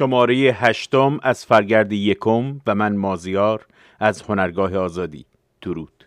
شماره هشتم از فرگرد یکم و من مازیار از هنرگاه آزادی. درود.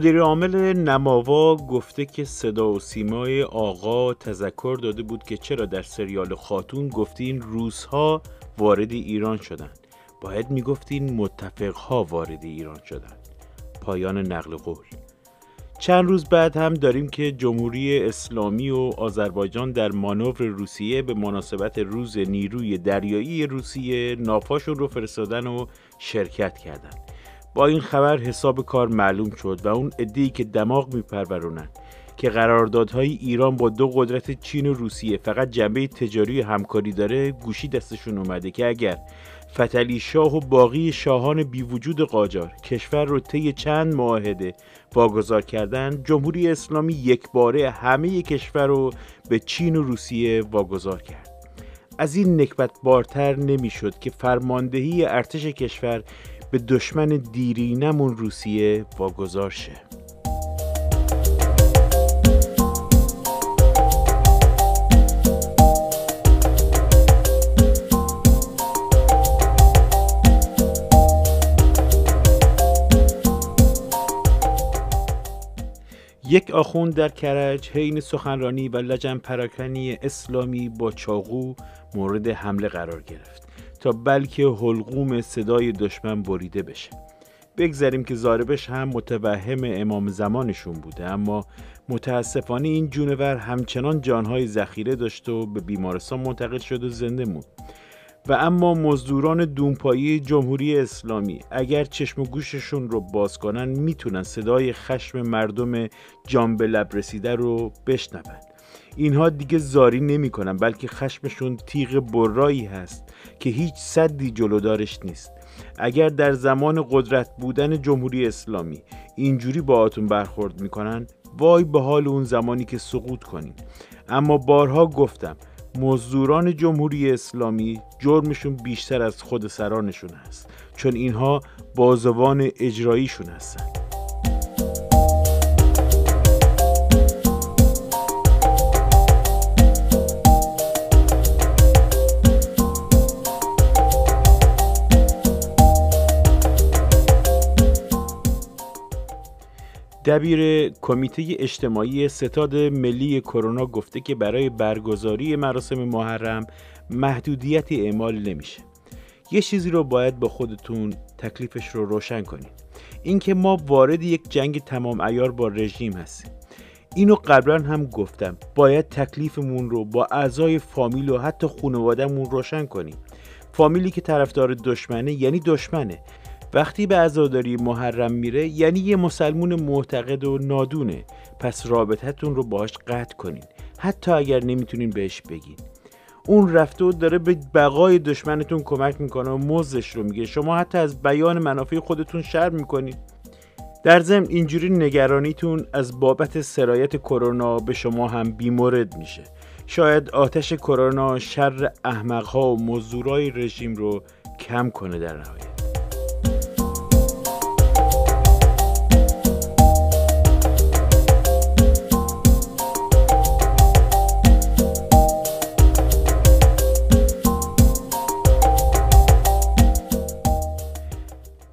مدیر عامل نماوا گفته که صدا و سیمای آقا تذکر داده بود که چرا در سریال خاتون گفتین روزها وارد ایران شدند باید می‌گفتین متفقها وارد ایران شدند پایان نقل قول. چند روز بعد هم داریم که جمهوری اسلامی و آذربایجان در مانور روسیه به مناسبت روز نیروی دریایی روسیه نافاشون رو فرستادن و شرکت کردند. با این خبر حساب کار معلوم شد و اون ادهی که دماغ میپرورونن که قراردادهای ایران با دو قدرت چین و روسیه فقط جنبه تجاری همکاری داره گوشی دستشون اومده که اگر فتلی شاه و باقی شاهان بی وجود قاجار کشور رو طی چند معاهده واگذار کردن جمهوری اسلامی یک باره همه کشور رو به چین و روسیه واگذار کرد. از این نکبت بارتر نمی‌شد که فرماندهی ارتش کشور به دشمن دیرینمون روسیه واگذار شه. یک آخوند در کرج حین سخنرانی و لجن پراکنی اسلامی با چاقو مورد حمله قرار گرفت. تا بلکه حلقوم صدای دشمن بریده بشه. بگذاریم که زاربش هم متوهم امام زمانشون بوده اما متاسفانه این جونور همچنان جانهای ذخیره داشت و به بیمارستان منتقل شد و زنده موند. و اما مزدوران دونپایی جمهوری اسلامی اگر چشم و گوششون رو باز کنن می‌تونن صدای خشم مردم جان به لب رسیده رو بشنون. اینها دیگه زاری نمی‌کنن بلکه خشمشون تیغ برایی هست. که هیچ صدی جلودارش نیست. اگر در زمان قدرت بودن جمهوری اسلامی اینجوری با آتون برخورد می‌کنن وای به حال اون زمانی که سقوط کنین. اما بارها گفتم مزدوران جمهوری اسلامی جرمشون بیشتر از خود سرانشون هست چون اینها بازوان اجراییشون هستن. دبیر کمیته اجتماعی ستاد ملی کرونا گفته که برای برگزاری مراسم محرم محدودیتی اعمال نمیشه. یه چیزی رو باید با خودتون تکلیفش رو روشن کنید. اینکه ما وارد یک جنگ تمام ایار با رژیم هستیم. اینو قبلا هم گفتم. باید تکلیفمون رو با اعضای فامیل و حتی خانوادهمون روشن کنیم. فامیلی که طرفدار دشمنه یعنی دشمنه. وقتی به عزاداری محرم میره یعنی یه مسلمون معتقد و نادونه. پس رابطتون رو باش قطع کنین. حتی اگر نمی‌تونین بهش بگین. اون رفته و داره به بقای دشمنتون کمک می‌کنه و موزش رو میگه. شما حتی از بیان منافع خودتون شر می‌کنین. در ضمن اینجوری نگرانیتون از بابت سرایت کرونا به شما هم بیمورد میشه. شاید آتش کرونا شر احمقها و مزدورای رژیم رو کم کنه در نهایت.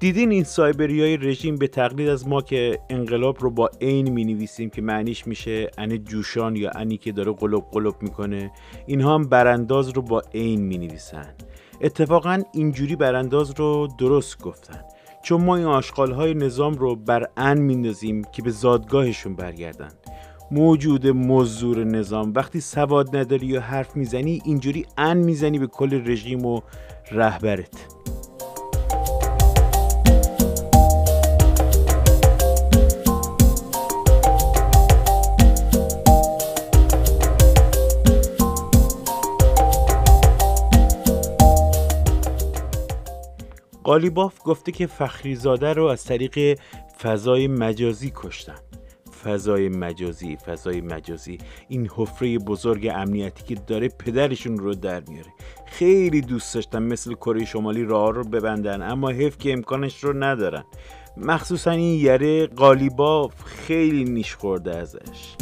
دیدین این سایبری های رژیم به تقلید از ما که انقلاب رو با عین می نویسیم که معنیش میشه ان جوشان یا انی که داره قلب قلب می‌کنه. اینها هم برانداز رو با عین می نویسن اتفاقا اینجوری برانداز رو درست گفتن. چون ما این آشغال های نظام رو بر ان میندازیم که به زادگاهشون برگردن. موجود مزدور نظام وقتی سواد نداری یا حرف می‌زنی اینجوری ان می‌زنی به کل رژیم و رهبرت. قالیباف گفته که فخریزاده رو از طریق فضای مجازی کشتن. فضای مجازی فضای مجازی. این حفره بزرگ امنیتی که داره پدرشون رو در میاره. خیلی دوست داشتن مثل کره شمالی راه رو ببندن اما حیف که امکانش رو ندارن. مخصوصا این یره قالیباف خیلی نیش خورده ازش.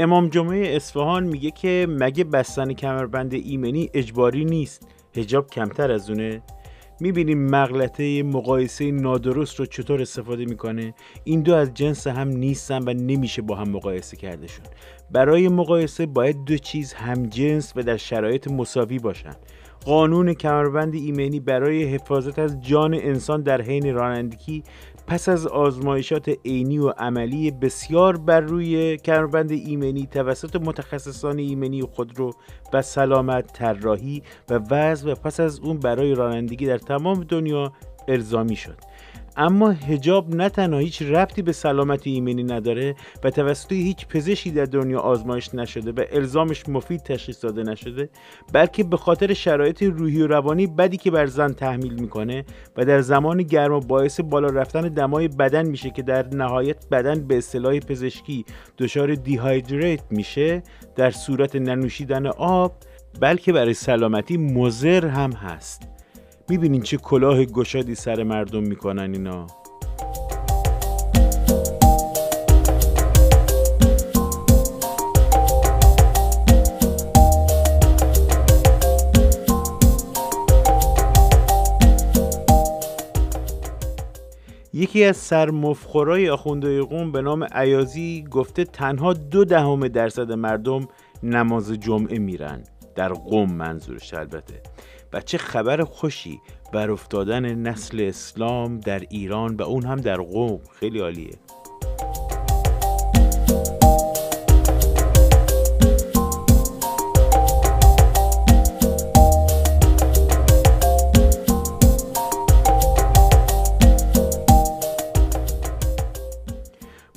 امام جمعه اصفهان میگه که مگه بستن کمربند ایمنی اجباری نیست؟ هجاب کمتر از اونه. می‌بینیم مغلطه مقایسه نادرست رو چطور استفاده می‌کنه؟ این دو از جنس هم نیستن و نمیشه با هم مقایسه کردهشون برای مقایسه باید دو چیز هم جنس و در شرایط مساوی باشن. قانون کمربند ایمنی برای حفاظت از جان انسان در حین رانندگی پس از آزمایشات عینی و عملی بسیار بر روی کمربند ایمنی توسط متخصصان ایمنی خودرو و سلامت طراحی و وضع و پس از اون برای رانندگی در تمام دنیا ارزامی شد. اما هجاب نه تنها هیچ ربطی به سلامت ایمنی نداره و توسط هیچ پزشکی در دنیا آزمایش نشده و الزامش مفید تشخیص داده نشده بلکه به خاطر شرایط روحی و روانی بدی که بر زن تحمیل می‌کنه و در زمان گرما باعث بالا رفتن دمای بدن میشه که در نهایت بدن به اصطلاح پزشکی دچار دیهایدریت میشه در صورت ننوشیدن آب بلکه برای سلامتی مضر هم هست. می‌بینین چه کلاه گشادی سر مردم می‌کنن اینا. یکی از سرمفخورای آخونده قوم به نام عیازی گفته تنها دو دهم درصد مردم نماز جمعه میرن. در قوم منظورش البته. و چه خبر خوشی بر افتادن نسل اسلام در ایران و اون هم در قوم. خیلی عالیه.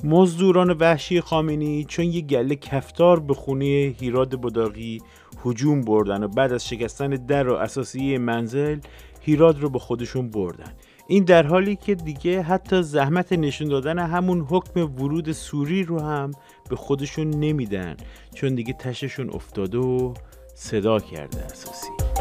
مزدوران وحشی خامنی چون یه گله کفتار به خونه هیراد بداغی هجوم بردن و بعد از شکستن در و اساسی منزل هیراد رو به خودشون بردن. این در حالی که دیگه حتی زحمت نشون دادن همون حکم ورود سوری رو هم به خودشون نمیدن چون دیگه تششون افتاده و صدا کرده اساسی.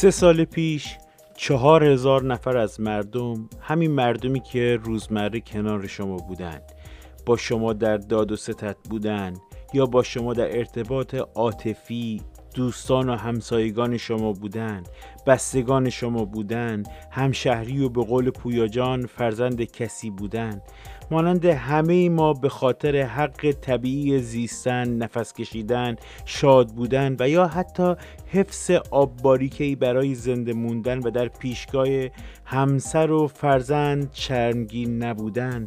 سه سال پیش چهار هزار نفر از مردم همین مردمی که روزمره کنار شما بودن با شما در داد و ستت بودن یا با شما در ارتباط عاطفی دوستان و همسایگان شما بودن بستگان شما بودن همشهری و به قول پویاجان فرزند کسی بودن. مانند همه ما به خاطر حق طبیعی زیستن، نفس کشیدن، شاد بودن و یا حتی حفظ آب باریکی برای زنده موندن و در پیشگاه همسر و فرزند شرمگین نبودن.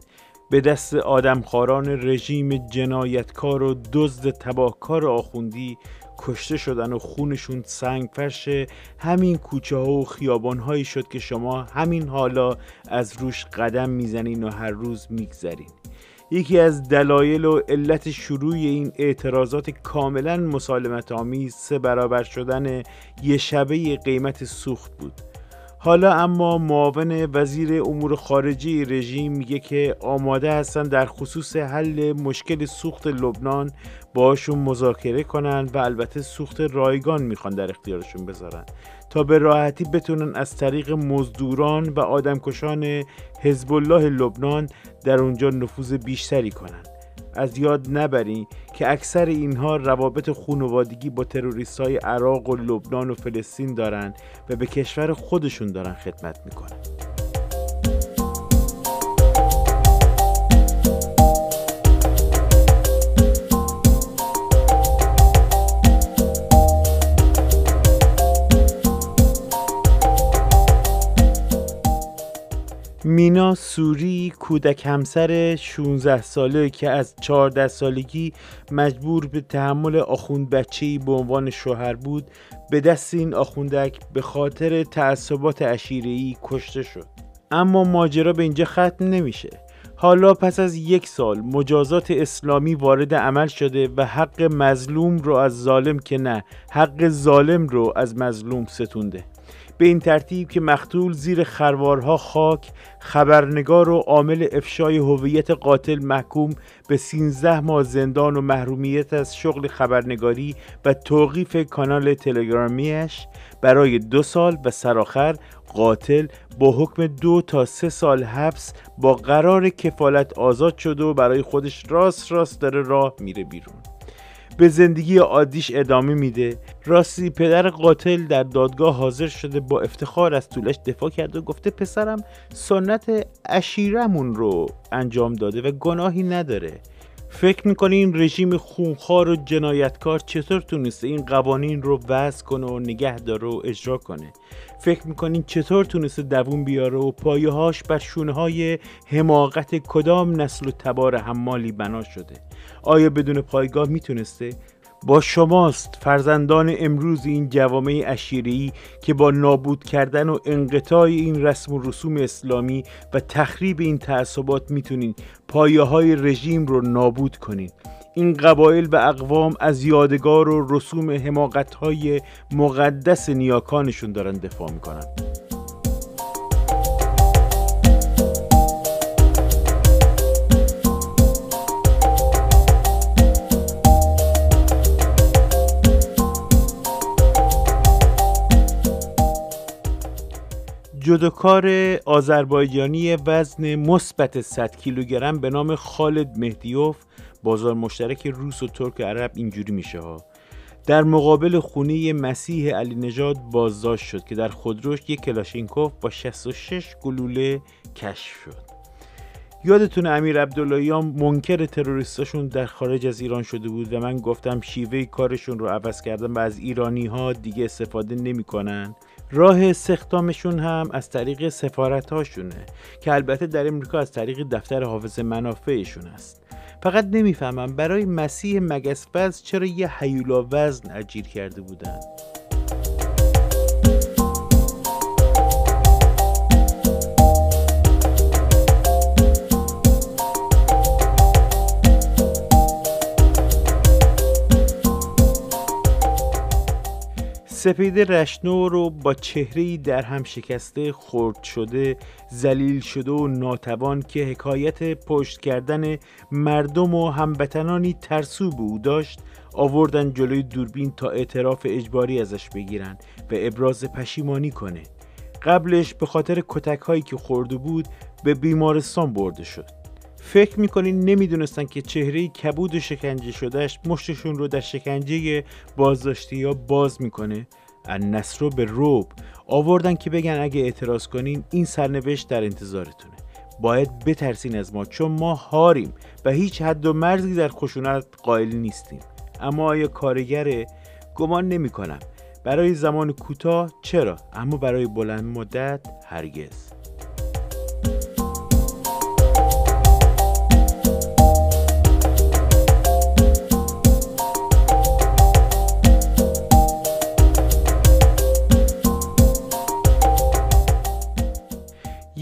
به دست آدمخواران رژیم جنایتکار و دزد تباهکار آخوندی کشته شدن و خونشون سنگ فرش همین کوچه ها و خیابان هایی شد که شما همین حالا از روش قدم می‌زنین و هر روز میگذرین. یکی از دلایل و علت شروع این اعتراضات کاملا مسالمت آمیز سه برابر شدن یه شبه قیمت سوخت بود. حالا اما معاون وزیر امور خارجی رژیم میگه که آماده هستن در خصوص حل مشکل سوخت لبنان باشون مذاکره کنن و البته سوخت رایگان می‌خوان در اختیارشون بذارن. تا به راحتی بتونن از طریق مزدوران و آدمکشان حزب الله لبنان در اونجا نفوذ بیشتری کنن. از یاد نبرین که اکثر اینها روابط خونوادگی با تروریست های عراق و لبنان و فلسطین دارن و به کشور خودشون دارن خدمت می‌کنن. مینا سوری کودک همسر 16 ساله که از 14 سالگی مجبور به تحمل آخوند بچه‌ای به عنوان شوهر بود به دست این آخوندک به خاطر تعصبات عشیره‌ای کشته شد. اما ماجرا به اینجا ختم نمیشه. حالا پس از یک سال مجازات اسلامی وارد عمل شده و حق مظلوم رو از ظالم که نه حق ظالم رو از مظلوم ستونده. به این ترتیب که مختول زیر خروارها خاک خبرنگار و عامل افشای هویت قاتل محکوم به 13 ماه زندان و محرومیت از شغل خبرنگاری و توقیف کانال تلگرامیش برای دو سال و سرآخر قاتل با حکم دو تا سه سال حبس با قرار کفالت آزاد شده و برای خودش راست راست داره راه میره بیرون. به زندگی عادیش ادامه میده. راستی پدر قاتل در دادگاه حاضر شده با افتخار از طولش دفاع کرده و گفته پسرم سنت اشیرمون رو انجام داده و گناهی نداره. فکر می‌کنی رژیم خونخوار و جنایتکار چطور تونسته این قوانین رو وضع کنه و نگه داره و اجرا کنه؟ فکر می‌کنین چطور تونسته دوون بیاره و پایه هاش بر شونه های حماقت کدام نسل و تبار حمالی بنا شده؟ آیا بدون پایگاه می‌تونسته؟ با شماست فرزندان امروز این جوامع اشیری که با نابود کردن و انقطاع این رسم و رسوم اسلامی و تخریب این تعصبات می‌تونین پایه های رژیم رو نابود کنین. این قبایل و اقوام از یادگار و رسوم حماقت های مقدس نیاکانشون دارن دفاع می‌کنن. جدوکار آذربایجانی وزن مثبت 100 کیلوگرم به نام خالد مهدیوف بازار مشترک روس و ترک عرب اینجوری میشه ها. در مقابل خونه مسیح علی نژاد بازداشت شد که در خودروش یک کلاشینکوف با 66 گلوله کشف شد. یادتون امیر عبداللهیان منکر تروریستاشون در خارج از ایران شده بود و من گفتم شیوه کارشون رو عوض کردن و از ایرانی ها دیگه استفاده نمی‌کنن؟ راه استخدامشون هم از طریق سفارت هاشونه که البته در امریکا از طریق دفتر حافظ منافعشون است. فقط نمی‌فهمم برای مسیح مگسپز چرا یه حیولا وزن اجیر کرده بودن. سپید رشنو رو با چهره در هم شکسته خرد شده زلیل شده و ناتوان که حکایت پشت کردن مردم و هموطنانی ترسو به او داشت آوردن جلوی دوربین تا اعتراف اجباری ازش بگیرن و ابراز پشیمانی کنه. قبلش به خاطر کتک هایی که خورده بود به بیمارستان برده شد. فکر می‌کنین نمی‌دونستن که چهره کبود و شکنجه شدهش مشتشون رو در شکنجه بازداشتی یا باز می‌کنه؟ رو به روب آوردن که بگن اگه اعتراض کنین این سرنوشت در انتظارتونه. باید بترسین از ما چون ما هاریم و هیچ حد و مرزی در خشونت قائل نیستیم. اما آیا کارگره گمان نمی کنم برای زمان کوتاه چرا؟ اما برای بلند مدت هرگز.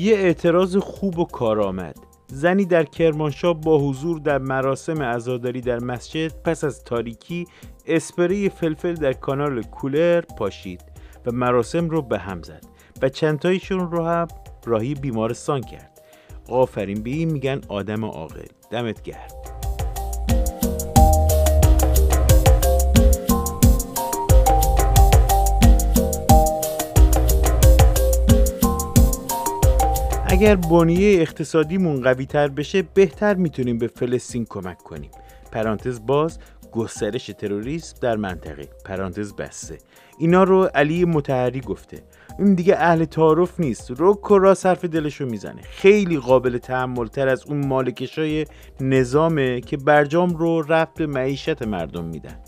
یه اعتراض خوب و کارآمد زنی در کرمانشاه با حضور در مراسم عزاداری در مسجد پس از تاریکی اسپری فلفل در کانال کولر پاشید و مراسم رو به هم زد و چندتایشون رو هم راهی بیمارستان کرد. آفرین به این میگن آدم عاقل. دمت گرم. اگر بنیه اقتصادیمون قوی تر بشه بهتر می‌تونیم به فلسطین کمک کنیم. پرانتز باز گسترش تروریسم در منطقه. پرانتز بسته. اینا رو علی متحری گفته. این دیگه اهل تعارف نیست. رو و را صرف دلشو می‌زنه. خیلی قابل تحمل تر از اون مالکشای نظامه که برجام رو رفت به معیشت مردم میدن.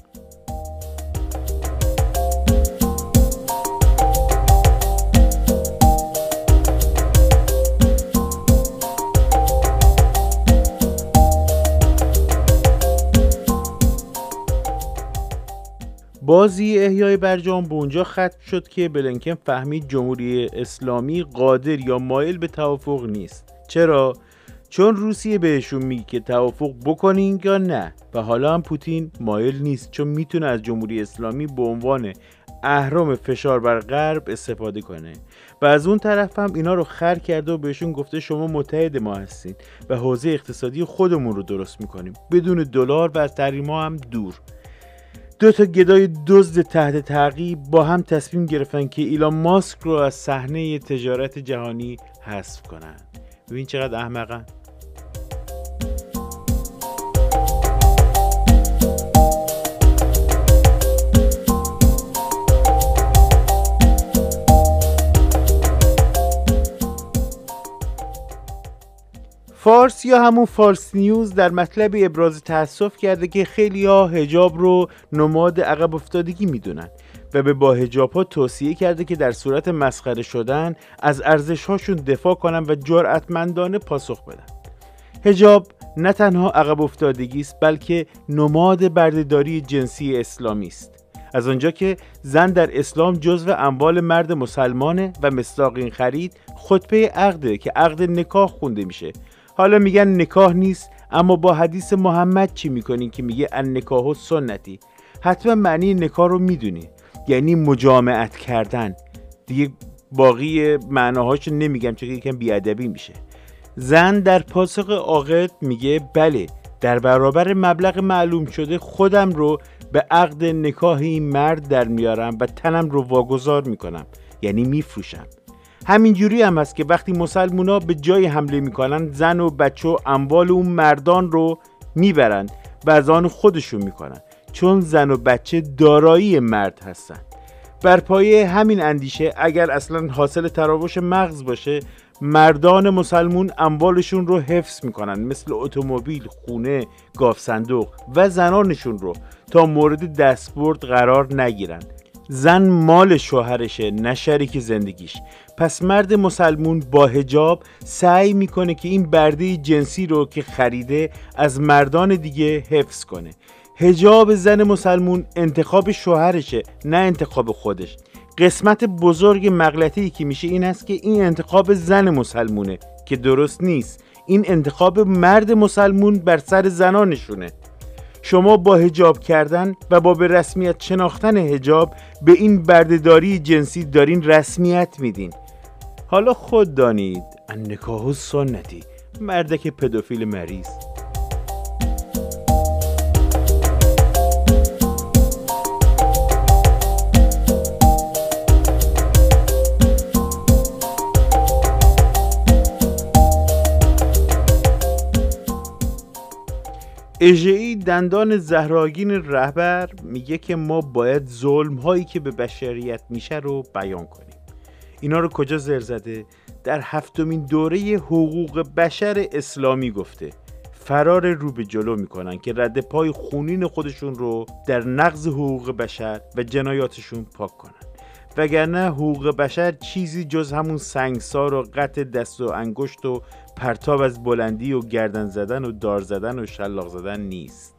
بازی احیای برجام به اونجا ختم شد که بلنکن فهمید جمهوری اسلامی قادر یا مایل به توافق نیست. چرا؟ چون روسیه بهشون میگه که توافق بکنین یا نه. و حالا هم پوتین مایل نیست چون می‌تونه از جمهوری اسلامی به عنوان اهرام فشار بر غرب استفاده کنه. و از اون طرف هم اینا رو خر کرده و بهشون گفته شما متحد ما هستین و حوزه اقتصادی خودمون رو درست می‌کنیم. بدون دلار و از تحریم هم دور. دو تا گدای دزد تحت تعقیب با هم تصمیم گرفتن که ایلان ماسک رو از صحنه تجارت جهانی حذف کنن. ببین چقدر احمقن. فارس یا همون فارس نیوز در مطلب ابراز تاسف کرده که خیلی ها هجاب رو نماد عقب افتادگی می‌دونن و به با هجاب ها توصیه کرده که در صورت مسخره شدن از ارزش هاشون دفاع کنن و جرأتمندانه پاسخ بدن. هجاب نه تنها عقب افتادگی است بلکه نماد بردهداری جنسی اسلامی است. از آنجا که زن در اسلام جزو اموال مرد مسلمانه و مصداق این خرید خطبه عقده که عقد نکاح خونده میشه حالا میگن نکاح نیست اما با حدیث محمد چی می‌کنین که میگه ان نکاح و سنتی؟ حتما معنی نکاح رو می‌دونی یعنی مجامعت کردن. دیگه باقی معناهاش نمیگم چون یکم بیادبی میشه. زن در پاسخ عاقد میگه بله در برابر مبلغ معلوم شده خودم رو به عقد نکاح این مرد در میارم و تنم رو واگذار می‌کنم یعنی میفروشم. همینجوری هم هست که وقتی مسلمونا به جای حمله می‌کنن زن و بچه و اموال اون مردان رو می‌برند و از آن خودشون می‌کنن. چون زن و بچه دارایی مرد هستن. بر پایه همین اندیشه اگر اصلا حاصل تراوش مغز باشه مردان مسلمون اموالشون رو حفظ می‌کنن مثل اتومبیل، خونه، گاف صندوق و زنانشون رو تا مورد دستبرد قرار نگیرن. زن مال شوهرشه نه شریک زندگیش. پس مرد مسلمون با هجاب سعی می‌کنه که این برده جنسی رو که خریده از مردان دیگه حفظ کنه. هجاب زن مسلمون انتخاب شوهرشه نه انتخاب خودش. قسمت بزرگ مغلطه که میشه این است که این انتخاب زن مسلمونه که درست نیست. این انتخاب مرد مسلمون بر سر زنانشونه. شما با هجاب کردن و با به رسمیت شناختن هجاب به این بردهداری جنسی دارین رسمیت میدین. حالا خود دانید نکاح سنتی مردک پدوفیل مریض. اژهای دندان زهراگین رهبر میگه که ما باید ظلم هایی که به بشریت میشه رو بیان کنیم. اینا رو کجا زر زده؟ در هفتمین دوره حقوق بشر اسلامی گفته. فرار رو به جلو می‌کنن که رد پای خونین خودشون رو در نقض حقوق بشر و جنایاتشون پاک کنن. وگرنه حقوق بشر چیزی جز همون سنگسار و قطع دست و انگشت و پرتاب از بلندی و گردن زدن و دار زدن و شلاق زدن نیست.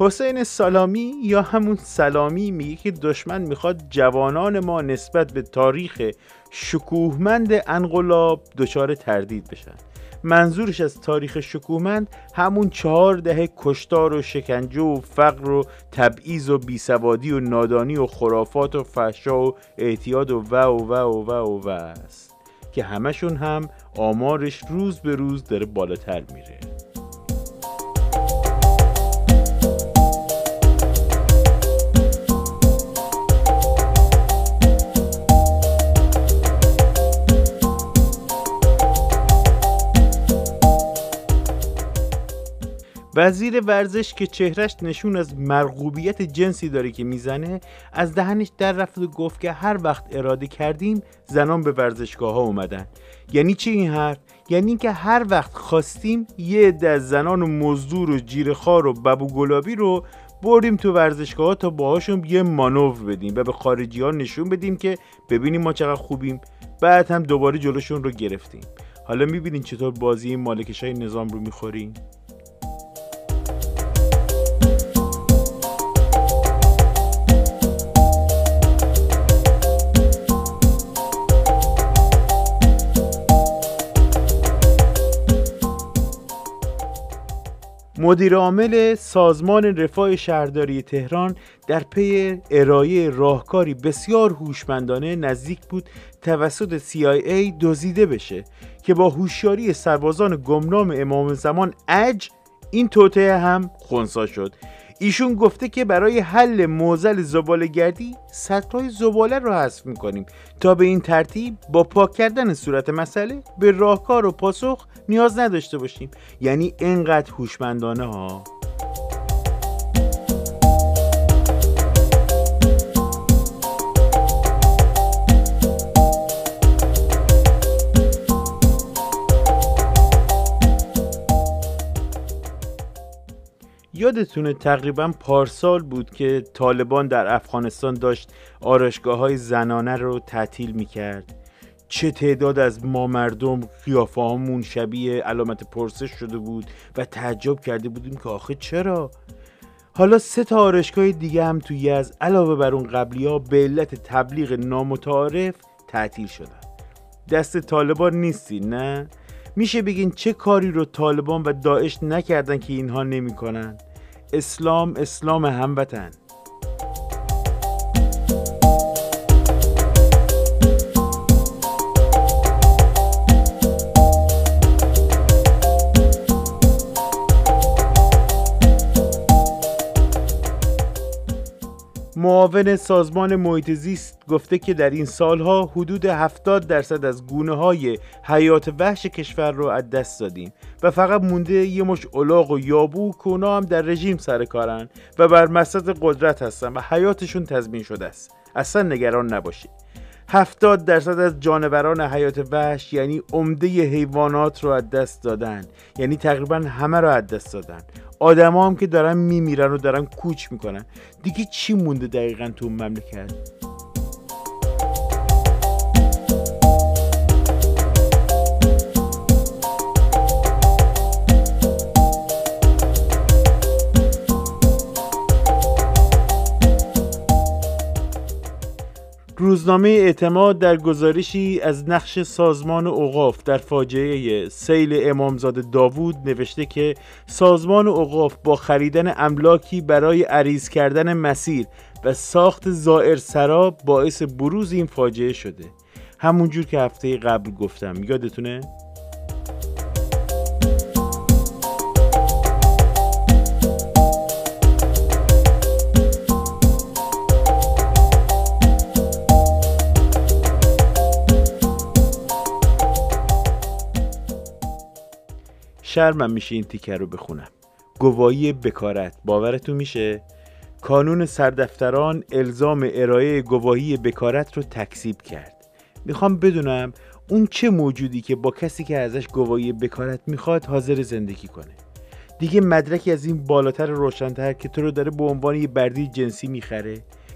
حسین سلامی یا همون سلامی میگه که دشمن می‌خواد جوانان ما نسبت به تاریخ شکوهمند انقلاب دچار تردید بشن. منظورش از تاریخ شکوهمند همون چهار دهه کشتار و شکنجه و فقر و تبعیض و بیسوادی و نادانی و خرافات و فحشا و اعتیاد و و و و و و, و است. که همشون هم آمارش روز به روز داره بالاتر میره. وزیر ورزش که چهرش نشون از مرغوبیت جنسی داره که می‌زنه از دهنش در رفت و گفت که هر وقت اراده کردیم زنان به ورزشگاه ها اومدن. یعنی چی این حرف؟ یعنی اینکه هر وقت خواستیم یه عده از زنان و مزدور و جیرخار و ببو گلابی رو بردیم تو ورزشگاه تا باهاشون یه مانور بدیم و به خارجی ها نشون بدیم که ببینیم ما چقدر خوبیم. بعد هم دوباره جلوشون رو گرفتیم. حالا می‌بینین چطور بازی مالکش های نظام رو می‌خوریم؟ مدیر عامل سازمان رفاه شهرداری تهران در پی ارائه راهکاری بسیار هوشمندانه نزدیک بود توسط CIA دزدیده بشه که با هوشیاری سربازان گمنام امام زمان اج این توطعه هم خونسا شد. ایشون گفته که برای حل موزل زباله گردی سطرهای زباله رو حذف می‌کنیم تا به این ترتیب با پاک کردن صورت مسئله به راهکار و پاسخ نیاز نداشته باشیم. یعنی انقدر هوشمندانه ها. یادتونه تقریبا پارسال بود که طالبان در افغانستان داشت آرشگاه های زنانه رو تعطیل می‌کرد چه تعداد از ما مردم قیافه هامون شبیه علامت پرسش شده بود و تعجب کرده بودیم که آخه چرا؟ حالا سه تا آرشگاه دیگه هم توی از علاوه بر اون قبلی ها به علت تبلیغ نامتعارف تعطیل شدن دست طالبان نیستی نه؟ میشه بگین چه کاری رو طالبان و داعش نکردن که اینها نمی‌کنن؟ اسلام اسلام هموطن. معاون سازمان محیط زیست گفته که در این سالها حدود 70 درصد از گونه های حیات وحش کشور رو از دست دادیم و فقط مونده یه مش الاغ و یابو که هم در رژیم سر کارن و بر مسط قدرت هستن و حیاتشون تضمین شده است. اصلا نگران نباشید. 70 درصد از جانوران حیات وحش یعنی عمده حیوانات رو از دست دادن. یعنی تقریبا همه رو از دست دادن. آدما هم که دارن میمیرن و دارن کوچ می‌کنن. دیگه چی مونده دقیقا تو مملکت؟ روزنامه اعتماد در گزارشی از نقش سازمان اوقاف در فاجعه سیل امامزاده داوود نوشته که سازمان اوقاف با خریدن املاکی برای عریض کردن مسیر و ساخت زائر سرا باعث بروز این فاجعه شده همونجور که هفته قبل گفتم یادتونه؟ شرمم میشه این تیکر رو بخونم. گواهی بکارت. باورتون میشه؟ کانون سردفتران الزام ارائه گواهی بکارت رو تکسیب کرد. می‌خوام بدونم اون چه موجودی که با کسی که ازش گواهی بکارت می‌خواد حاضر زندگی کنه. دیگه مدرکی از این بالاتر روشنتر که تو رو داره به عنوان یه بردی جنسی می‌خره.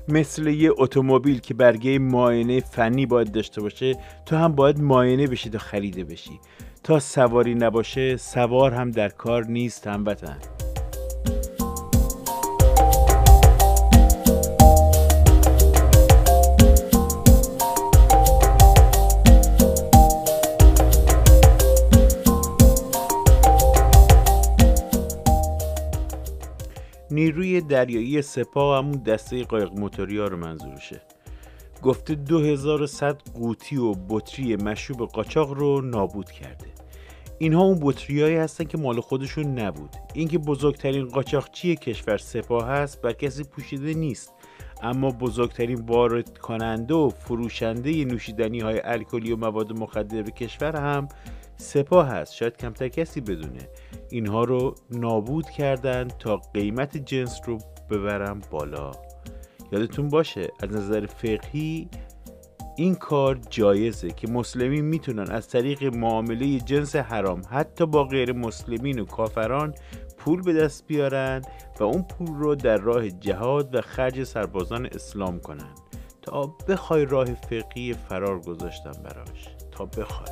مثل یه اتومبیل که برگه معاینه فنی باید داشته باشه تو هم باید معاینه بشی تا خریده بشی. تا سواری نباشه سوار هم در کار نیست هموطن. نیروی دریایی سپاه همون دسته قایق موتوریا رو منظورشه. گفته 2100 قوطی و بطری مشروب قاچاق رو نابود کرده. اینها اون بطریایی هستن که مال خودشون نبود. اینکه بزرگترین قاچاقچی کشور سپاه هست بر کسی پوشیده نیست. اما بزرگترین وارد کننده و فروشنده نوشیدنی های الکلی و مواد مخدر کشور هم سپاه هست. شاید کمتر کسی بدونه. اینها رو نابود کردن تا قیمت جنس رو ببرم بالا. یادتون باشه از نظر فقهی این کار جایزه که مسلمین می‌تونن از طریق معامله جنس حرام حتی با غیر مسلمین و کافران پول به دست بیارن و اون پول رو در راه جهاد و خرج سربازان اسلام کنن. تا بخوای راه فقهی فرار گذاشتن براش. تا بخوای.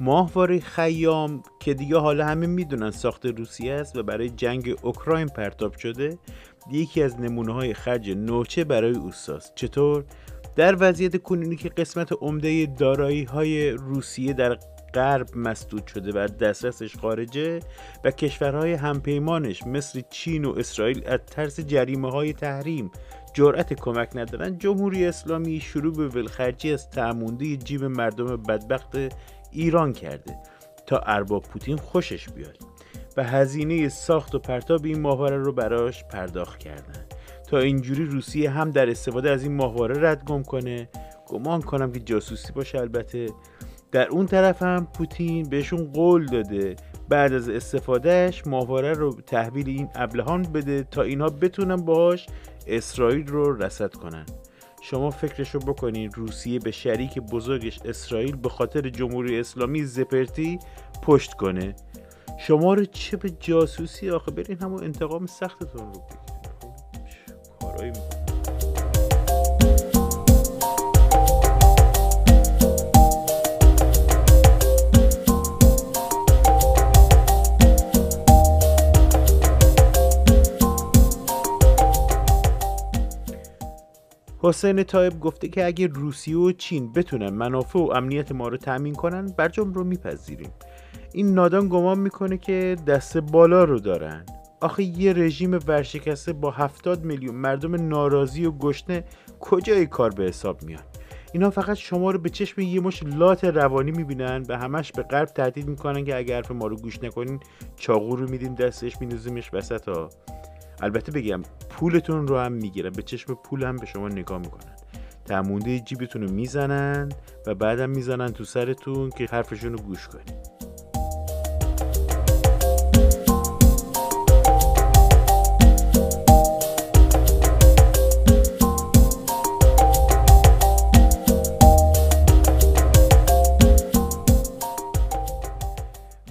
ماهواره خیام که دیگه حالا همه می‌دونن ساخت روسیه است و برای جنگ اوکراین پرتاب شده یکی از نمونه های خرج نوچه برای اوستاست چطور؟ در وضعیت کنونی که قسمت عمده دارایی های روسیه در غرب مسدود شده و دسترسش خارجه و کشورهای همپیمانش مثل چین و اسرائیل از ترس جریمه های تحریم جرأت کمک ندارن جمهوری اسلامی شروع به ولخرجی از تعمونده جیب مردم بدبخت ایران کرده تا ارباب پوتین خوشش بیاد و هزینه ساخت و پرتاب این ماهواره رو براش پرداخت کردن. تا اینجوری روسیه هم در استفاده از این ماهواره ردگم کنه. گمان کنم که جاسوسی باشه البته. در اون طرف هم پوتین بهشون قول داده بعد از استفادهش ماهواره رو تحویل این ابلهان بده تا اینها بتونن باهاش اسرائیل رو رسد کنن. شما فکرشو بکنین روسیه به شریک بزرگش اسرائیل به خاطر جمهوری اسلامی زپرتی پشت کنه. شما رو چه به جاسوسی؟ آخه برین همون انتقام سختتون رو بگیرین کارایی حسین طایب گفته که اگه روسیه و چین بتونن منافع و امنیت ما رو تأمین کنن برجام رو میپذیریم. این نادان گمان می‌کنه که دست بالا رو دارن. آخه یه رژیم ورشکسته با هفتاد میلیون مردم ناراضی و گشنه کجای کار به حساب میاد؟ اینا فقط شما رو به چشم یه مش لات روانی می‌بینن و همش به غرب تهدید می‌کنن که اگر حرف ما رو گوش نکنین چاقو رو میدیم دستش میندازیمش وسط ها البته بگم پولتون رو هم می‌گیرن. به چشم پول هم به شما نگاه می‌کنن. تمونده جیبتون رو می‌زنن و بعدم می‌زنن تو سرتون که حرفشون رو گوش کنید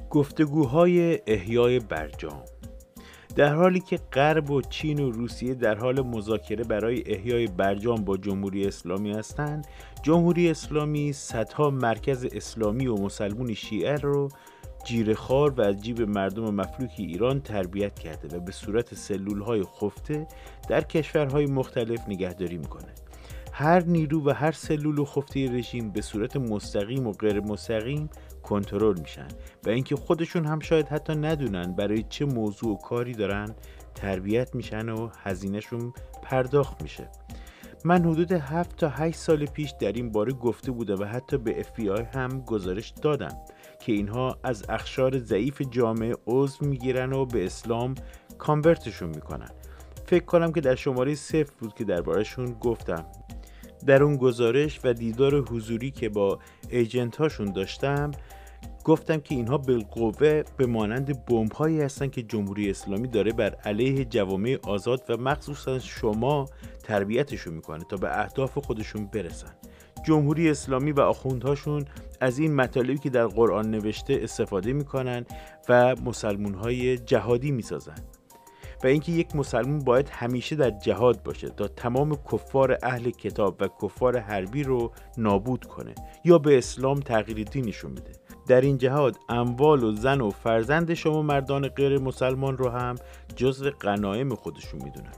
گفتگوهای احیای برجام در حالی که غرب و چین و روسیه در حال مذاکره برای احیای برجام با جمهوری اسلامی هستند جمهوری اسلامی صدها مرکز اسلامی و مسلمون شیعه رو جیرخار و از جیب مردم مفلوک ایران تربیت کرده و به صورت سلول های خفته در کشورهای مختلف نگهداری می‌کنه. هر نیرو و هر سلول و خفته رژیم به صورت مستقیم و غیر مستقیم کنترل میشن و اینکه خودشون هم شاید حتی ندونن برای چه موضوع و کاری دارن تربیت میشن و هزینهشون پرداخت میشه. من حدود 7 تا 8 سال پیش در این باره گفته بودم و حتی به FBI هم گزارش دادم که اینها از اخشار ضعیف جامعه عضو می‌گیرن و به اسلام کانورتشون می‌کنن. فکر کنم که در شماره صفر بود که دربارهشون گفتم. در اون گزارش و دیدار حضوری که با ایجنت هاشون داشتم گفتم که اینها بالقوه به مانند بمب هایی هستن که جمهوری اسلامی داره بر علیه جوامع آزاد و مخصوصا شما تربیتشون می‌کنه تا به اهداف خودشون برسن. جمهوری اسلامی و آخوندهاشون از این مطالبی که در قرآن نوشته استفاده می‌کنن و مسلمون های جهادی می‌سازن. و اینکه یک مسلمان باید همیشه در جهاد باشه تا تمام کفار اهل کتاب و کفار حربی رو نابود کنه یا به اسلام تغییر دینشون بده. در این جهاد اموال و زن و فرزند شما مردان غیر مسلمان رو هم جزء غنایم خودشون می‌دونن.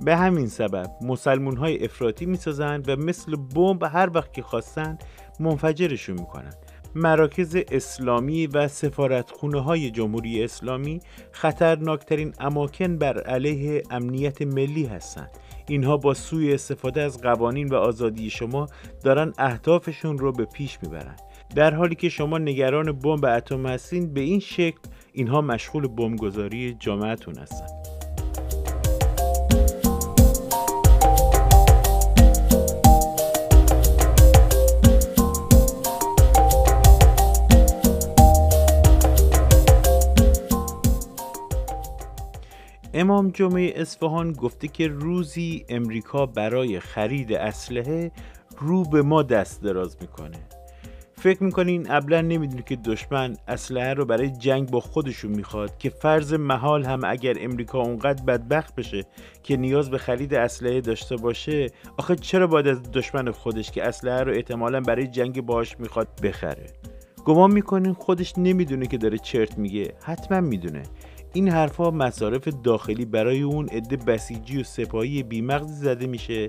به همین سبب مسلمون های افراطی می‌سازن و مثل بمب هر وقت که خواستن منفجرشون می‌کنن. مراکز اسلامی و سفارتخونه های جمهوری اسلامی خطرناکترین اماکن بر علیه امنیت ملی هستند اینها با سوی استفاده از قوانین و آزادی شما دارن اهدافشون رو به پیش می‌برن. در حالی که شما نگران بمب اتم هستین به این شکل اینها مشغول بمبگذاری جامعتون هستند امام جمعه اصفهان گفته که روزی امریکا برای خرید اسلحه رو به ما دست دراز می‌کنه. فکر می‌کنین ابلا نمی‌دونی که دشمن اسلحه رو برای جنگ با خودشون می‌خواد که فرض محال هم اگر امریکا اونقدر بدبخت بشه که نیاز به خرید اسلحه داشته باشه آخه چرا باید از دشمن خودش که اسلحه رو احتمالا برای جنگ باش می‌خواد بخره؟ گمان می‌کنین خودش نمی‌دونه که داره چرت میگه؟ حتما می‌دونه. این حرفها مصارف داخلی برای اون عده بسیجی و سپاهی بیمغزی زده میشه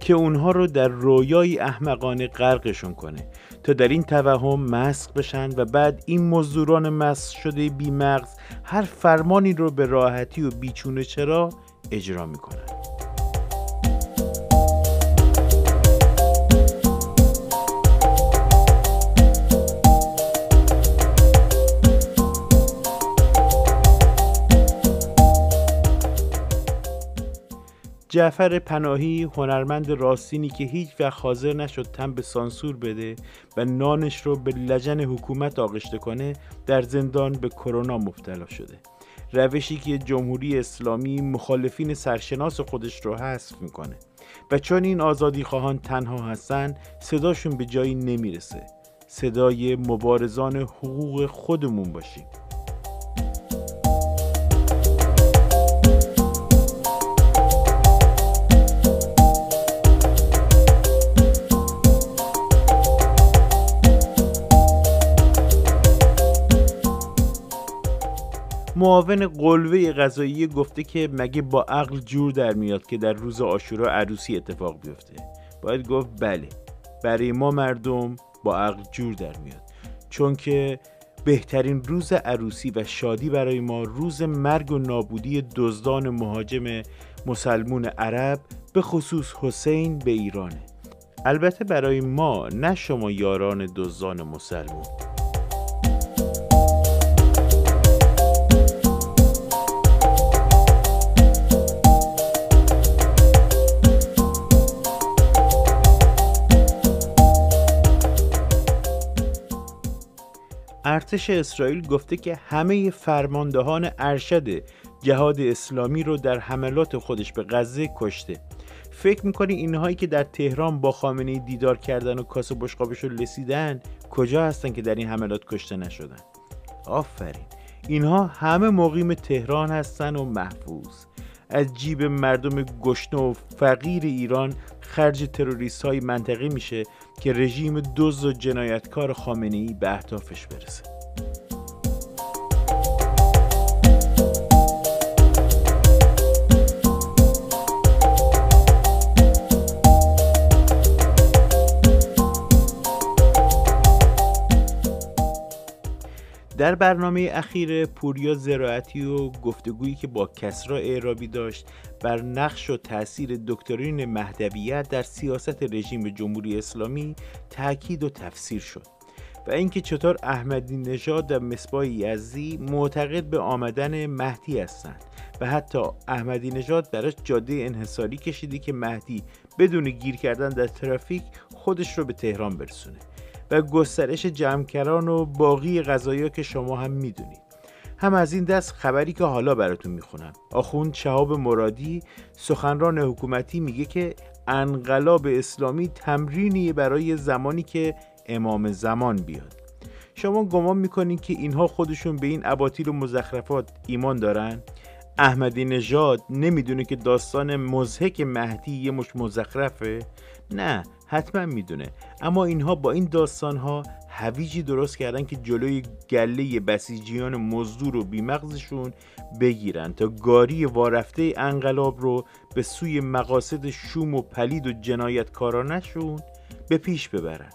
که اونها رو در رویای احمقانه غرقشون کنه. تا در این توهم مسخ بشن و بعد این مزدوران مسخ شده بیمغز هر فرمانی رو به راحتی و بیچونه چرا اجرا می‌کنن. جعفر پناهی هنرمند راستینی که هیچ وقت حاضر نشد تن به سانسور بده و نانش رو به لجن حکومت آغشته کنه در زندان به کرونا مبتلا شده. روشی که جمهوری اسلامی مخالفین سرشناس خودش رو حذف می‌کنه. و چون این آزادی خواهان تنها هستن صداشون به جایی نمی‌رسه. صدای مبارزان حقوق خودمون باشیم معاون قلوه غذایی گفته که مگه با عقل جور در میاد که در روز آشورا عروسی اتفاق بیفته. باید گفت بله برای ما مردم با عقل جور در میاد. چون که بهترین روز عروسی و شادی برای ما روز مرگ و نابودی دزدان مهاجم مسلمون عرب به خصوص حسین به ایرانه. البته برای ما نه شما یاران دزدان مسلمون. ارتش اسرائیل گفته که همه فرماندهان ارشد جهاد اسلامی رو در حملات خودش به غزه کشته. فکر می‌کنی اینهایی که در تهران با خامنه دیدار کردن و کاسه بشقابش رو لسیدن کجا هستن که در این حملات کشته نشدن؟ آفرین. اینها همه مقیم تهران هستن و محفوظ. از جیب مردم گشنه و فقیر ایران خرج تروریست های منطقی میشه که رژیم دزد و جنایتکار خامنه ای به اهدافش برسه. در برنامه اخیر پوریا زراعتی و گفتگویی که با کسرا اعرابی داشت بر نقش و تاثیر دکترین مهدویت در سیاست رژیم جمهوری اسلامی تاکید و تفسیر شد و اینکه چطور احمدی نژاد و مصباح یزدی معتقد به آمدن مهدی هستند و حتی احمدی نژاد براش جاده انحصاری کشیدی که مهدی بدون گیر کردن در ترافیک خودش رو به تهران برسونه. و گسترش جمعکران و باقی غذایا که شما هم می‌دونید. هم از این دست خبری که حالا براتون می‌خونم. آخوند شهاب مرادی سخنران حکومتی میگه که انقلاب اسلامی تمرینی برای زمانی که امام زمان بیاد. شما گمان می‌کنید که اینها خودشون به این اباطیل و مزخرفات ایمان دارن؟ احمدی نژاد نمی‌دونه که داستان مزهک مهدی یه مش مزخرفه؟ نه حتما می‌دونه. اما اینها با این داستان ها هویجی درست کردن که جلوی گله بسیجیان مزدور و بیمغزشون بگیرن تا گاری وارفته انقلاب رو به سوی مقاصد شوم و پلید و جنایتکارانشون به پیش ببرن.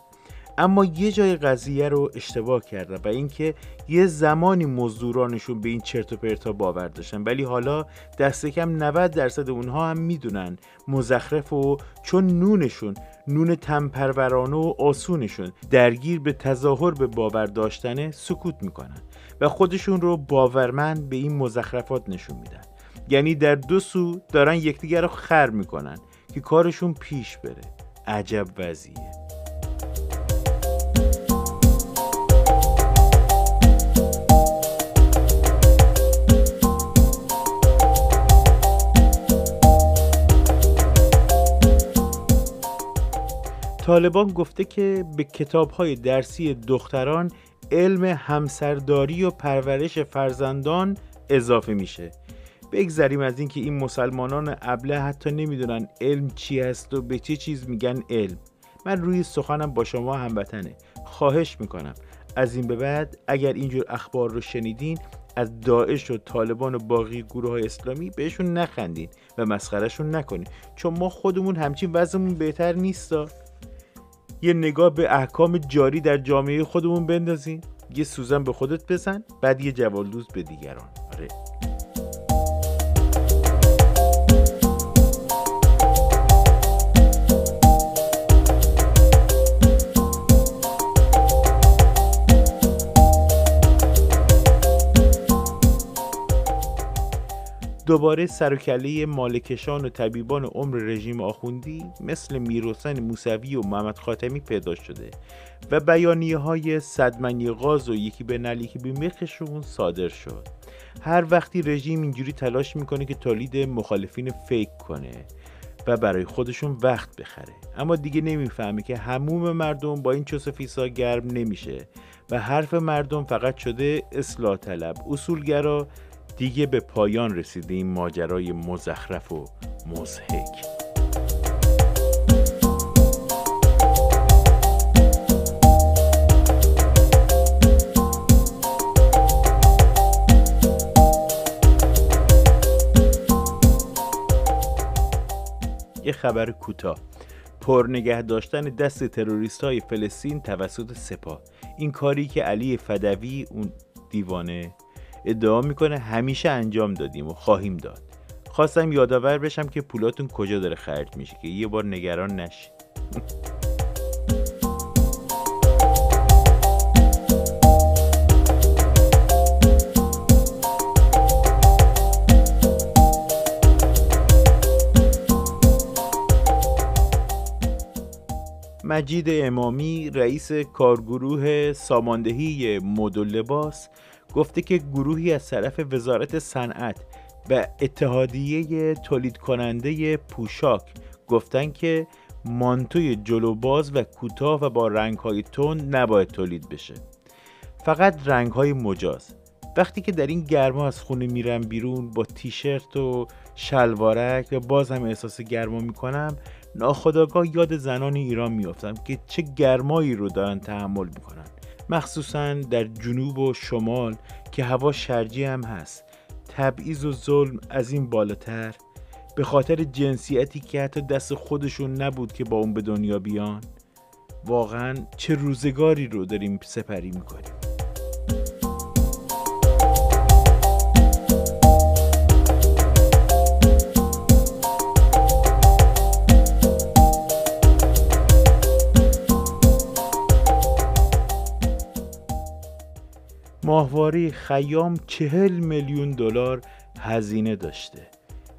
اما یه جای قضیه رو اشتباه کردن و اینکه یه زمانی مزدورانشون به این چرت و پرتا باور داشتن ولی حالا دست کم 90 درصد اونها هم می‌دونن مزخرف و چون نونشون نون تمپرورانه و آسونشون درگیر به تظاهر به باور داشتنه سکوت می‌کنن و خودشون رو باورمند به این مزخرفات نشون میدن. یعنی در دو سو دارن یکدیگر رو خر می‌کنن که کارشون پیش بره. عجب وضعیه. طالبان گفته که به کتابهای درسی دختران علم همسرداری و پرورش فرزندان اضافه میشه. بگذریم از اینکه این مسلمانان ابله حتی نمی‌دونن علم چی هست و به چه چیز میگن علم. من روی سخنم با شما هموطنه. خواهش می‌کنم. از این به بعد اگر اینجور اخبار رو شنیدین از داعش و طالبان و باقی گروه های اسلامی بهشون نخندین و مسخرهشون نکنین چون ما خودمون همچین وضعمون بهتر نیستا. یه نگاه به احکام جاری در جامعه خودمون بندازین یه سوزن به خودت بزن بعد یه جوالدوز به دیگران. آره. دوباره سرکله مالکشان و طبیبان عمر رژیم آخوندی مثل میروسن موسوی و محمد خاتمی پیدا شده و بیانیه های صدمنی غاز و یکی به نل یکی صادر شد. هر وقتی رژیم اینجوری تلاش می‌کنه که تولید مخالفین فیک کنه و برای خودشون وقت بخره. اما دیگه نمی‌فهمه که هموم مردم با این چوس فیسا گرم نمیشه و حرف مردم فقط شده اصلاح طلب. اصولگرا دیگه به پایان رسیده این ماجرای مزخرف و مزهک یه خبر کوتاه. پر نگه داشتن دست تروریست های فلسطین توسط سپاه. این کاری که علی فدوی اون دیوانه ادعا می‌کنه همیشه انجام دادیم و خواهیم داد. خواستم یادآور بشم که پولاتون کجا داره خرج میشه که یه بار نگران نشید مجید امامی رئیس کارگروه ساماندهی مد لباس گفته که گروهی از طرف وزارت صنعت و اتحادیه تولید کننده پوشاک گفتن که مانتوی جلوباز و کوتاه و با رنگ های تون نباید تولید بشه. فقط رنگ های مجاز. وقتی که در این گرما از خونه میرم بیرون با تیشرت و شلوارک و باز هم احساس گرما می‌کنم ناخداگاه یاد زنان ایران میافتم که چه گرمایی رو دارن تحمل می‌کنن. مخصوصا در جنوب و شمال که هوا شرجی هم هست. تبعیض و ظلم از این بالاتر. به خاطر جنسیتی که حتی دست خودشون نبود که با اون به دنیا بیان. واقعا چه روزگاری رو داریم سپری می‌کنیم. ماهواره خیام چهل میلیون دلار هزینه داشته.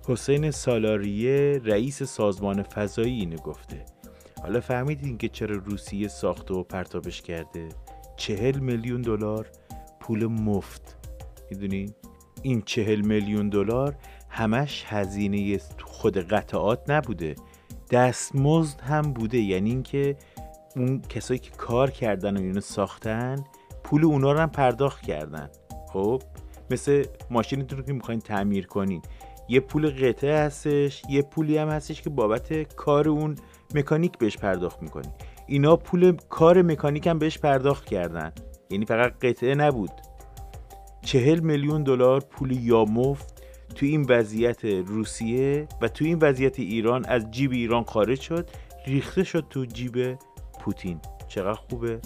حسین سالاریه رئیس سازمان فضایی اینو گفته. حالا فهمیدین که چرا روسیه ساخته و پرتابش کرده؟ چهل میلیون دلار پول مفت. می‌دونین این چهل میلیون دلار همش هزینه خود قطعات نبوده. دستمزد هم بوده. یعنی اینکه اون کسایی که کار کردن و اینو ساختن پول اونا رو هم پرداخت کردن. خب مثل ماشینتون رو که می‌خواین تعمیر کنین. یه پول قطعه هستش یه پولی هم هستش که بابت کار اون مکانیک بهش پرداخت می‌کنی اینا پول کار مکانیک هم بهش پرداخت کردن. یعنی فقط قطعه نبود. چهل میلیون دلار پول یامفت تو این وضعیت روسیه و تو این وضعیت ایران از جیب ایران خارج شد ریخته شد تو جیب پوتین. چقدر خوبه؟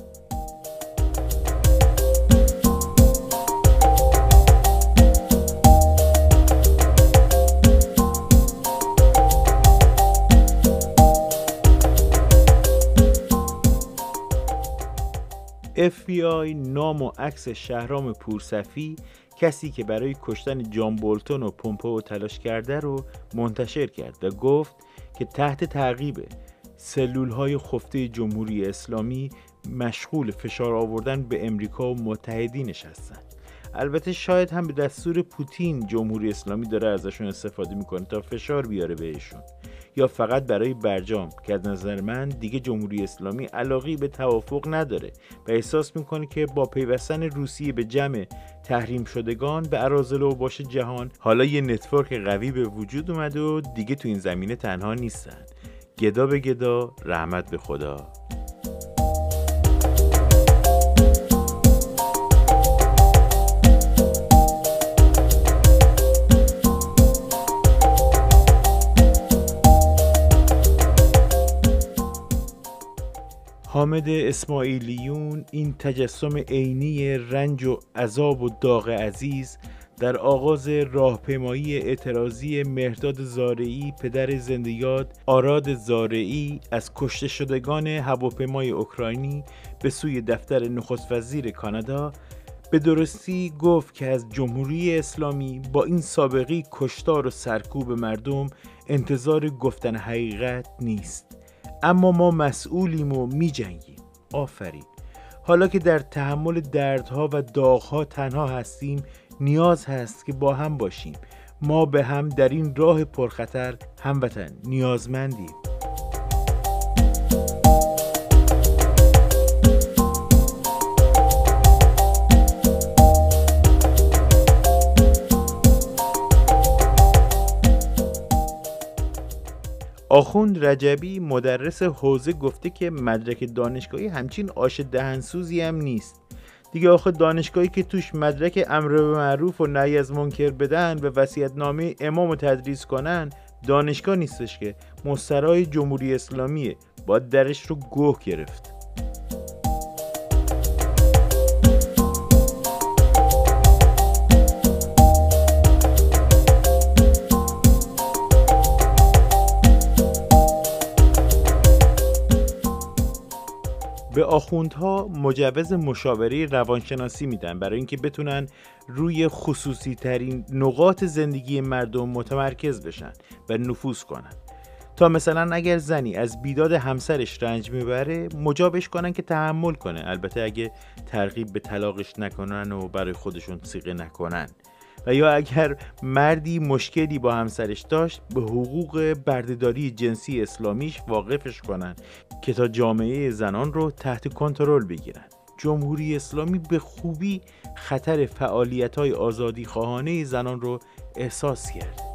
FBI نام و عکس شهرام پورسفی کسی که برای کشتن جان بولتون و پومپو تلاش کرده رو منتشر کرد و گفت که تحت تعقیب سلول های خفته جمهوری اسلامی مشغول فشار آوردن به امریکا و متحدینش هستند البته شاید هم به دستور پوتین جمهوری اسلامی داره ازشون استفاده می‌کنه تا فشار بیاره بهشون. یا فقط برای برجام که از نظر من دیگه جمهوری اسلامی علاقی به توافق نداره و احساس می‌کنه که با پیوستن روسیه به جمع تحریم شدگان به عرازل و باش جهان حالا یه نتورک قوی به وجود اومده و دیگه تو این زمینه تنها نیستن. گدا به گدا رحمت به خدا. حامد اسماعیلیون این تجسم عینی رنج و عذاب و داغ عزیز در آغاز راهپیمایی اعتراضی مهرداد زارعی پدر زندیات آراد زارعی از کشته شدگان هواپیمای اوکراینی به سوی دفتر نخست وزیر کانادا به درستی گفت که از جمهوری اسلامی با این سابقی کشتار و سرکوب مردم انتظار گفتن حقیقت نیست. اما ما مسئولیم و می جنگیم آفرین. حالا که در تحمل دردها و داغها تنها هستیم نیاز هست که با هم باشیم. ما به هم در این راه پرخطر هموطن نیازمندیم. آخوند رجبی مدرس حوزه گفته که مدرک دانشگاهی همچین آش دهنسوزی هم نیست. دیگه آخه دانشگاهی که توش مدرک امر به معروف و نهی از منکر بدن و نامه امام تدریس کنن دانشگاه نیستش که. مسترای جمهوری اسلامیه. باید درش رو گوه گرفت. به آخوندها مجوز مشاوره روانشناسی میدن برای اینکه بتونن روی خصوصی ترین نقاط زندگی مردم متمرکز بشن و نفوذ کنن. تا مثلا اگر زنی از بیداد همسرش رنج می‌بره مجابش کنن که تحمل کنه. البته اگه ترغیب به طلاقش نکنن و برای خودشون سیقه نکنن. و یا اگر مردی مشکلی با همسرش داشت به حقوق بردهداری جنسی اسلامیش واقفش کنند که تا جامعه زنان رو تحت کنترل بگیرن جمهوری اسلامی به خوبی خطر فعالیت های آزادی خواهانه زنان رو احساس کرد.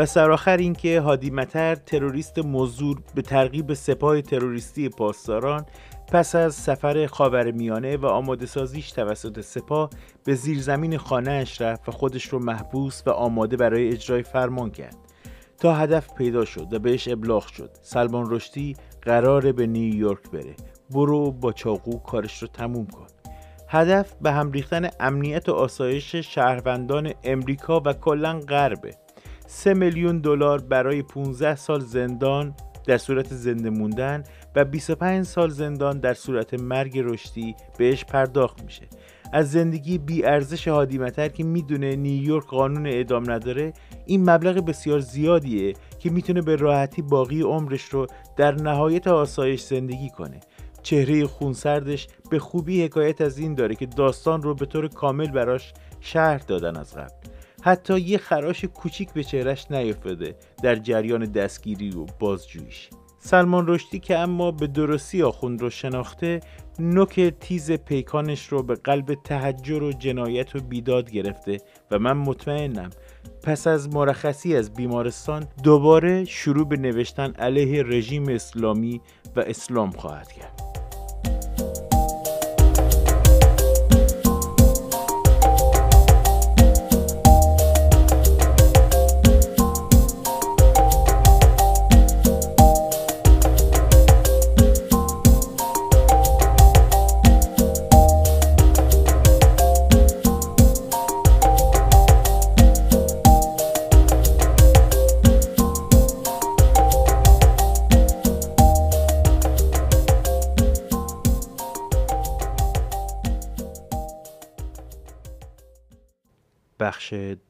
و سرآخر اینکه هادی متر تروریست مزور به ترغیب سپاه تروریستی پاسداران پس از سفر خاورمیانه و آماده سازیش توسط سپاه به زیرزمین خانهاش رفت و خودش رو محبوس و آماده برای اجرای فرمان کرد. تا هدف پیدا شد و بهش ابلاغ شد. سلمان رشدی قراره به نیویورک بره. برو با چاقو کارش رو تموم کن. هدف به هم ریختن امنیت و آسایش شهروندان امریکا و کلا غربه. 3 میلیون دلار برای 15 سال زندان در صورت زنده موندن و 25 سال زندان در صورت مرگ رشدی بهش پرداخت میشه. از زندگی بی ارزش هادی متر که می‌دونه نیویورک قانون اعدام نداره این مبلغ بسیار زیادیه که می‌تونه به راحتی باقی عمرش رو در نهایت آسایش زندگی کنه. چهره خونسردش به خوبی حکایت از این داره که داستان رو به طور کامل براش شهر دادن از قبل. حتی یه خراش کوچیک به چهرش نیفتاده در جریان دستگیری و بازجویش سلمان رشدی که اما به درستی آخوند رو شناخته نوک تیز پیکانش رو به قلب تحجر و جنایت و بیداد گرفته و من مطمئنم پس از مرخصی از بیمارستان دوباره شروع به نوشتن علیه رژیم اسلامی و اسلام خواهد کرد.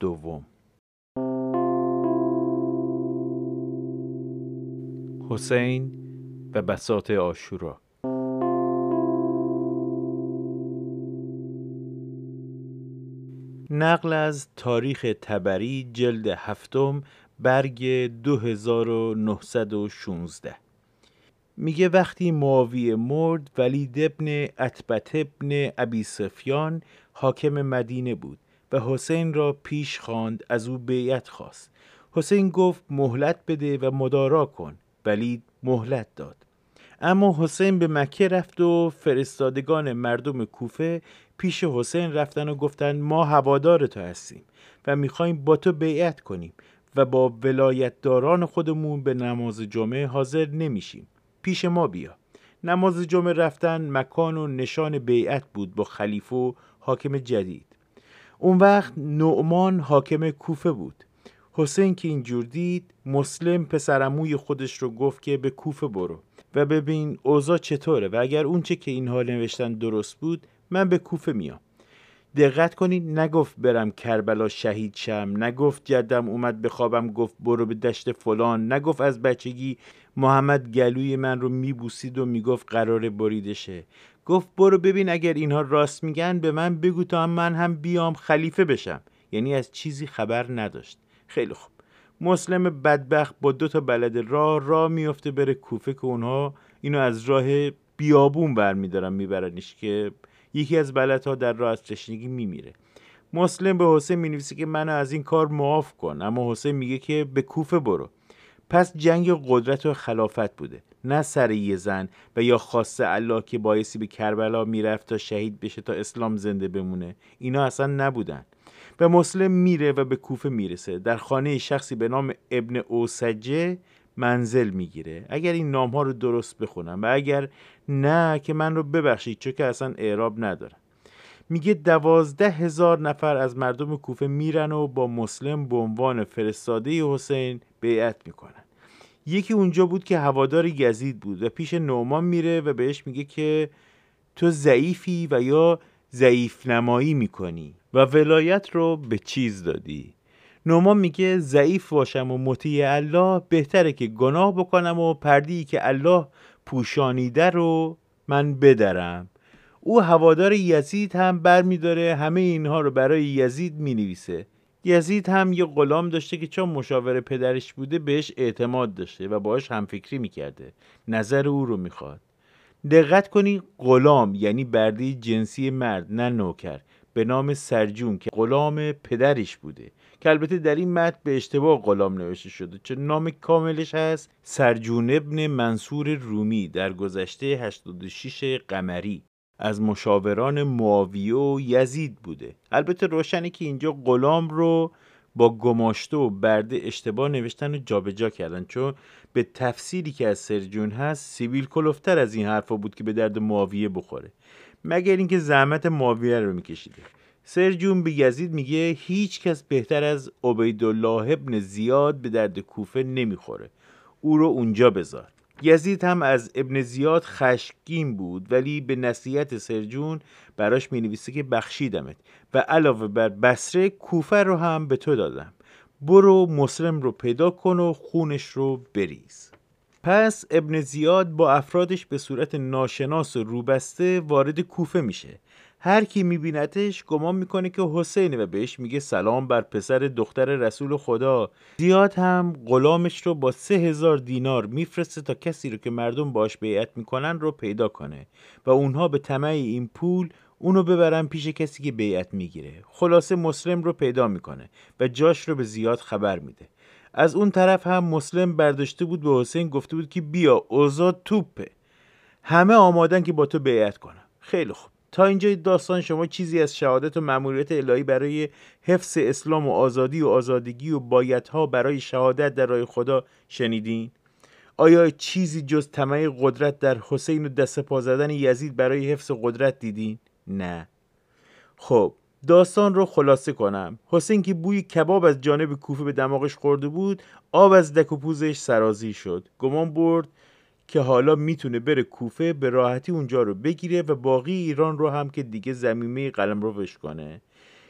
دوم. حسین و بساط آشورا نقل از تاریخ تبری جلد هفتم برگ 2916 میگه وقتی معاویه مرد ولید ابن اتبت ابن ابی سفیان حاکم مدینه بود. و حسین را پیش خواند از او بیعت خواست. حسین گفت مهلت بده و مدارا کن. ولید مهلت داد. اما حسین به مکه رفت و فرستادگان مردم کوفه پیش حسین رفتن و گفتن ما هوادار تو هستیم و می‌خوایم با تو بیعت کنیم و با ولایتداران خودمون به نماز جمعه حاضر نمیشیم. پیش ما بیا. نماز جمعه رفتن مکان و نشان بیعت بود با خلیفه و حاکم جدید. اون وقت نعمان حاکم کوفه بود. حسین که اینجور دید مسلم پسرموی خودش رو گفت که به کوفه برو. و ببین اوضاع چطوره و اگر اونچه که اینها نوشتن درست بود من به کوفه میام. دقت کنید نگفت برم کربلا شهید شم نگفت جدم اومد بخوابم گفت برو به دشت فلان. نگفت از بچگی محمد گلوی من رو میبوسید و می‌گفت قرار بریدشه. گفت برو ببین اگر اینها راست میگن به من بگو تا من هم بیام خلیفه بشم. یعنی از چیزی خبر نداشت. خیلی خوب. مسلم بدبخت با دو تا بلد راه راه میفته بره کوفه که اونها اینو از راه بیابون برمیدارن میبرنش که یکی از بلدها در راه از تشنگی میمیره. مسلم به حسین می‌نویسه که منو از این کار معاف کن اما حسین میگه که به کوفه برو. پس جنگ قدرت و خلافت بوده. نه سر یه زن و یا خاصه الله که بایستی به کربلا می‌رفت تا شهید بشه تا اسلام زنده بمونه. اینا اصلا نبودن. و مسلم میره و به کوفه می‌رسه. در خانه شخصی به نام ابن اوسجه منزل می‌گیره. اگر این نام ها رو درست بخونم و اگر نه که من رو ببخشید چون که اصلا اعراب ندارم. میگه دوازده هزار نفر از مردم کوفه میرن و با مسلم به عنوان فرستاده حسین بیعت می‌کنن. یکی اونجا بود که هوادار یزید بود و پیش نومان میره و بهش میگه که تو ضعیفی و یا ضعیف نمایی می‌کنی و ولایت رو به چیز دادی. نومان میگه ضعیف باشم و مطیع الله بهتره که گناه بکنم و پردی که الله پوشانیده رو من بدرم. او هوادار یزید هم برمیداره همه اینها رو برای یزید می‌نویسه. یزید هم یه غلام داشته که چون مشاور پدرش بوده بهش اعتماد داشته و باهاش همفکری می‌کرده. نظر او رو می‌خواد. دقت کنی غلام یعنی بردی جنسی مرد نه نوکر. به نام سرجون که غلام پدرش بوده. که البته در این متن به اشتباه غلام نوشته شده. چون نام کاملش هست؟ سرجون ابن منصور رومی در گذشته 86 قمری. از مشاوران معاویه و یزید بوده. البته روشنه که اینجا غلام رو با گماشته و برده اشتباه نوشتن و جابجا کردن. چون به تفسیری که از سرجون هست سیبیل کلوفتر از این حرفا بود که به درد معاویه بخوره. مگر اینکه زحمت معاویه رو میکشیده. سرجون به یزید میگه هیچ کس بهتر از عبیدالله ابن زیاد به درد کوفه نمی‌خوره. او رو اونجا بذار. یزید هم از ابن زیاد خشکین بود ولی به نصیحت سرجون براش می نویسه که بخشیدمت و علاوه بر بسره کوفه رو هم به تو دادم. برو مسلم رو پیدا کن و خونش رو بریز. پس ابن زیاد با افرادش به صورت ناشناس و روبسته وارد کوفه میشه. هر کی میبینتش گمان می‌کنه که حسینه و بهش میگه سلام بر پسر دختر رسول خدا. زیاد هم غلامش رو با سه هزار دینار میفرسته تا کسی رو که مردم باش بیعت می‌کنن رو پیدا کنه و اونها به طمع این پول اونو ببرن پیش کسی که بیعت می‌گیره. خلاصه مسلم رو پیدا می‌کنه و جاش رو به زیاد خبر میده. از اون طرف هم مسلم برداشته بود به حسین گفته بود که بیا اوزا توپه. همه آمادن که با تو بیعت کنن. خیلی خوب. تا اینجا داستان شما چیزی از شهادت و مأموریت الهی برای حفظ اسلام و آزادی و آزادگی و بایدها برای شهادت در راه خدا شنیدین؟ آیا چیزی جز طمع قدرت در حسین و دست پا زدن یزید برای حفظ قدرت دیدین؟ نه خب داستان رو خلاصه کنم حسین که بوی کباب از جانب کوفه به دماغش خورده بود آب از دک و پوزش سرازی شد گمان برد که حالا می‌تونه بره کوفه به راحتی اونجا رو بگیره و باقی ایران رو هم که دیگه زمینه قلم رو کنه.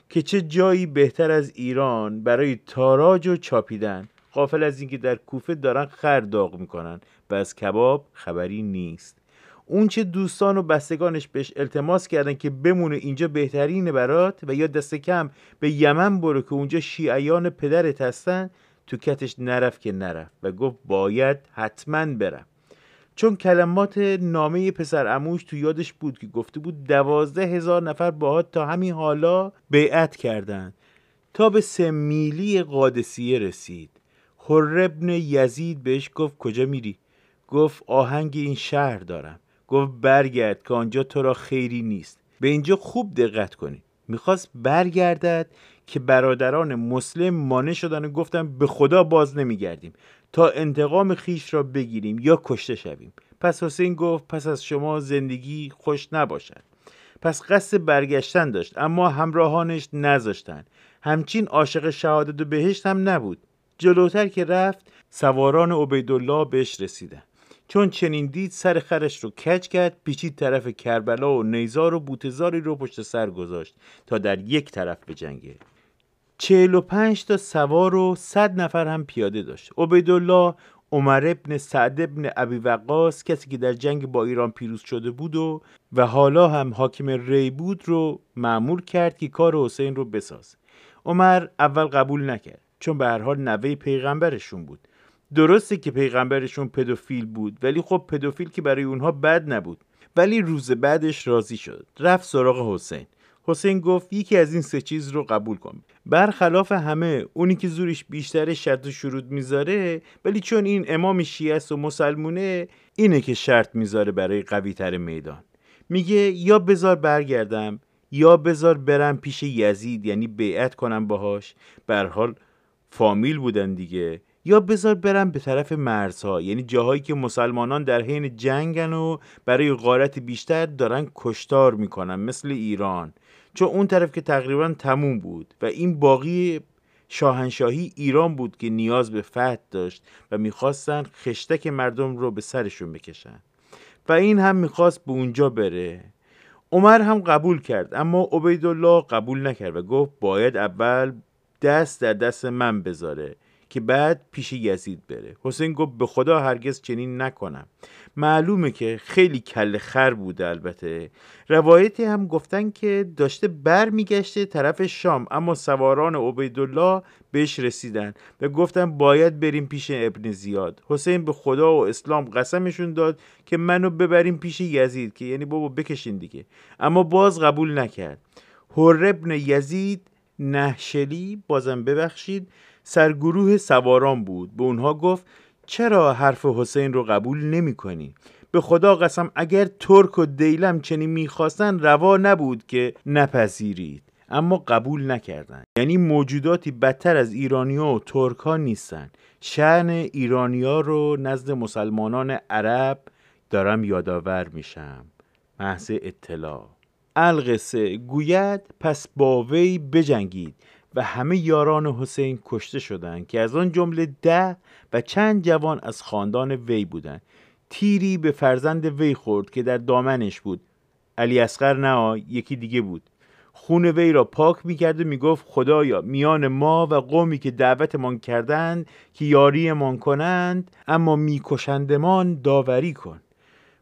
که چه جایی بهتر از ایران برای تاراج و چاپیدن. قافل از اینکه در کوفه دارن خر داغ می‌کنن و از کباب خبری نیست. اون چه دوستان و بستگانش بهش التماس کردن که بمونه اینجا بهترینه برات و یا دست کم به یمن برو که اونجا شیعیان پدرت هستن تو کتش نرفت که نرفت و گفت باید حتما برم. چون کلمات نامه پسر اموش تو یادش بود که گفته بود دوازده هزار نفر باهات تا همین حالا بیعت کردند. تا به سه میلی قادسیه رسید. خربن یزید بهش گفت کجا میری؟ گفت آهنگ این شهر دارم. گفت برگرد که آنجا تو را خیری نیست. به اینجا خوب دقت کنی. می‌خواست برگردد؟ که برادران مسلم مانع شدن و گفتن به خدا باز نمیگردیم. تا انتقام خیش را بگیریم یا کشته شویم. پس حسین گفت پس از شما زندگی خوش نباشد. پس قصد برگشتن داشت اما همراهانش نذاشتن. همچین عاشق شهادت و بهشت هم نبود. جلوتر که رفت سواران عبیدالله بهش رسیدن. چون چنین دید سر خرش رو کج کرد پیچید طرف کربلا و نیزار و بوتزاری رو پشت سر گذاشت تا در یک طرف بجنگه. چهل و پنج تا سوار و صد نفر هم پیاده داشت. عبیدالله عمر ابن سعد ابن ابی وقاس کسی که در جنگ با ایران پیروز شده بود و و حالا هم حاکم ری بود رو معمول کرد که کار حسین رو بساز. عمر اول قبول نکرد چون به هر حال نوه پیغمبرشون بود. درسته که پیغمبرشون پدوفیل بود ولی خب پدوفیل که برای اونها بد نبود. ولی روز بعدش راضی شد. رفت سراغ حسین. حسین گفت یکی از این سه چیز رو قبول کن. برخلاف همه اونی که زورش بیشتر شرط و شروط می‌ذاره ولی چون این امام شیعه است و مسلمونه اینه که شرط می‌ذاره برای قوی تر میدان. میگه یا بزار برگردم یا بزار برم پیش یزید یعنی بیعت کنم باهاش. بر حال فامیل بودن دیگه. یا بذار برم به طرف مرزها یعنی جاهایی که مسلمانان در حین جنگن و برای غارت بیشتر دارن کشتار می‌کنن مثل ایران. چون اون طرف که تقریبا تموم بود و این باقی شاهنشاهی ایران بود که نیاز به فتح داشت و می‌خواستن خشتک مردم رو به سرشون بکشن. و این هم می‌خواست به اونجا بره. عمر هم قبول کرد اما عبیدالله قبول نکرد و گفت باید اول دست در دست من بذاره. که بعد پیش یزید بره. حسین گفت به خدا هرگز چنین نکنم. معلومه که خیلی کل خر بوده البته. روایتی هم گفتن که داشته بر میگشته طرف شام اما سواران عبیدالله بهش رسیدن و گفتن باید بریم پیش ابن زیاد. حسین به خدا و اسلام قسمشون داد که منو ببریم پیش یزید که یعنی بابا بکشین دیگه. اما باز قبول نکرد. هر ابن یزید نهشلی بازم ببخشید سرگروه سواران بود. به اونها گفت چرا حرف حسین رو قبول نمی کنی؟ به خدا قسم اگر ترک و دیلم چنین می‌خواستن روا نبود که نپذیرید. اما قبول نکردند یعنی موجوداتی بدتر از ایرانیا و ترک ها نیستن. شعن ایرانیا رو نزد مسلمانان عرب دارم یادآور میشم. محض اطلاع. القصه. گوید پس با وی بجنگید. و همه یاران حسین کشته شدند که از آن جمله ده و چند جوان از خاندان وی بودند. تیری به فرزند وی خورد که در دامنش بود. علی اسقر نه یکی دیگه بود. خون وی را پاک می‌کرد و می‌گفت خدایا میان ما و قومی که دعوتمان کردند که یاریمان کنند اما میکشندمان داوری کن.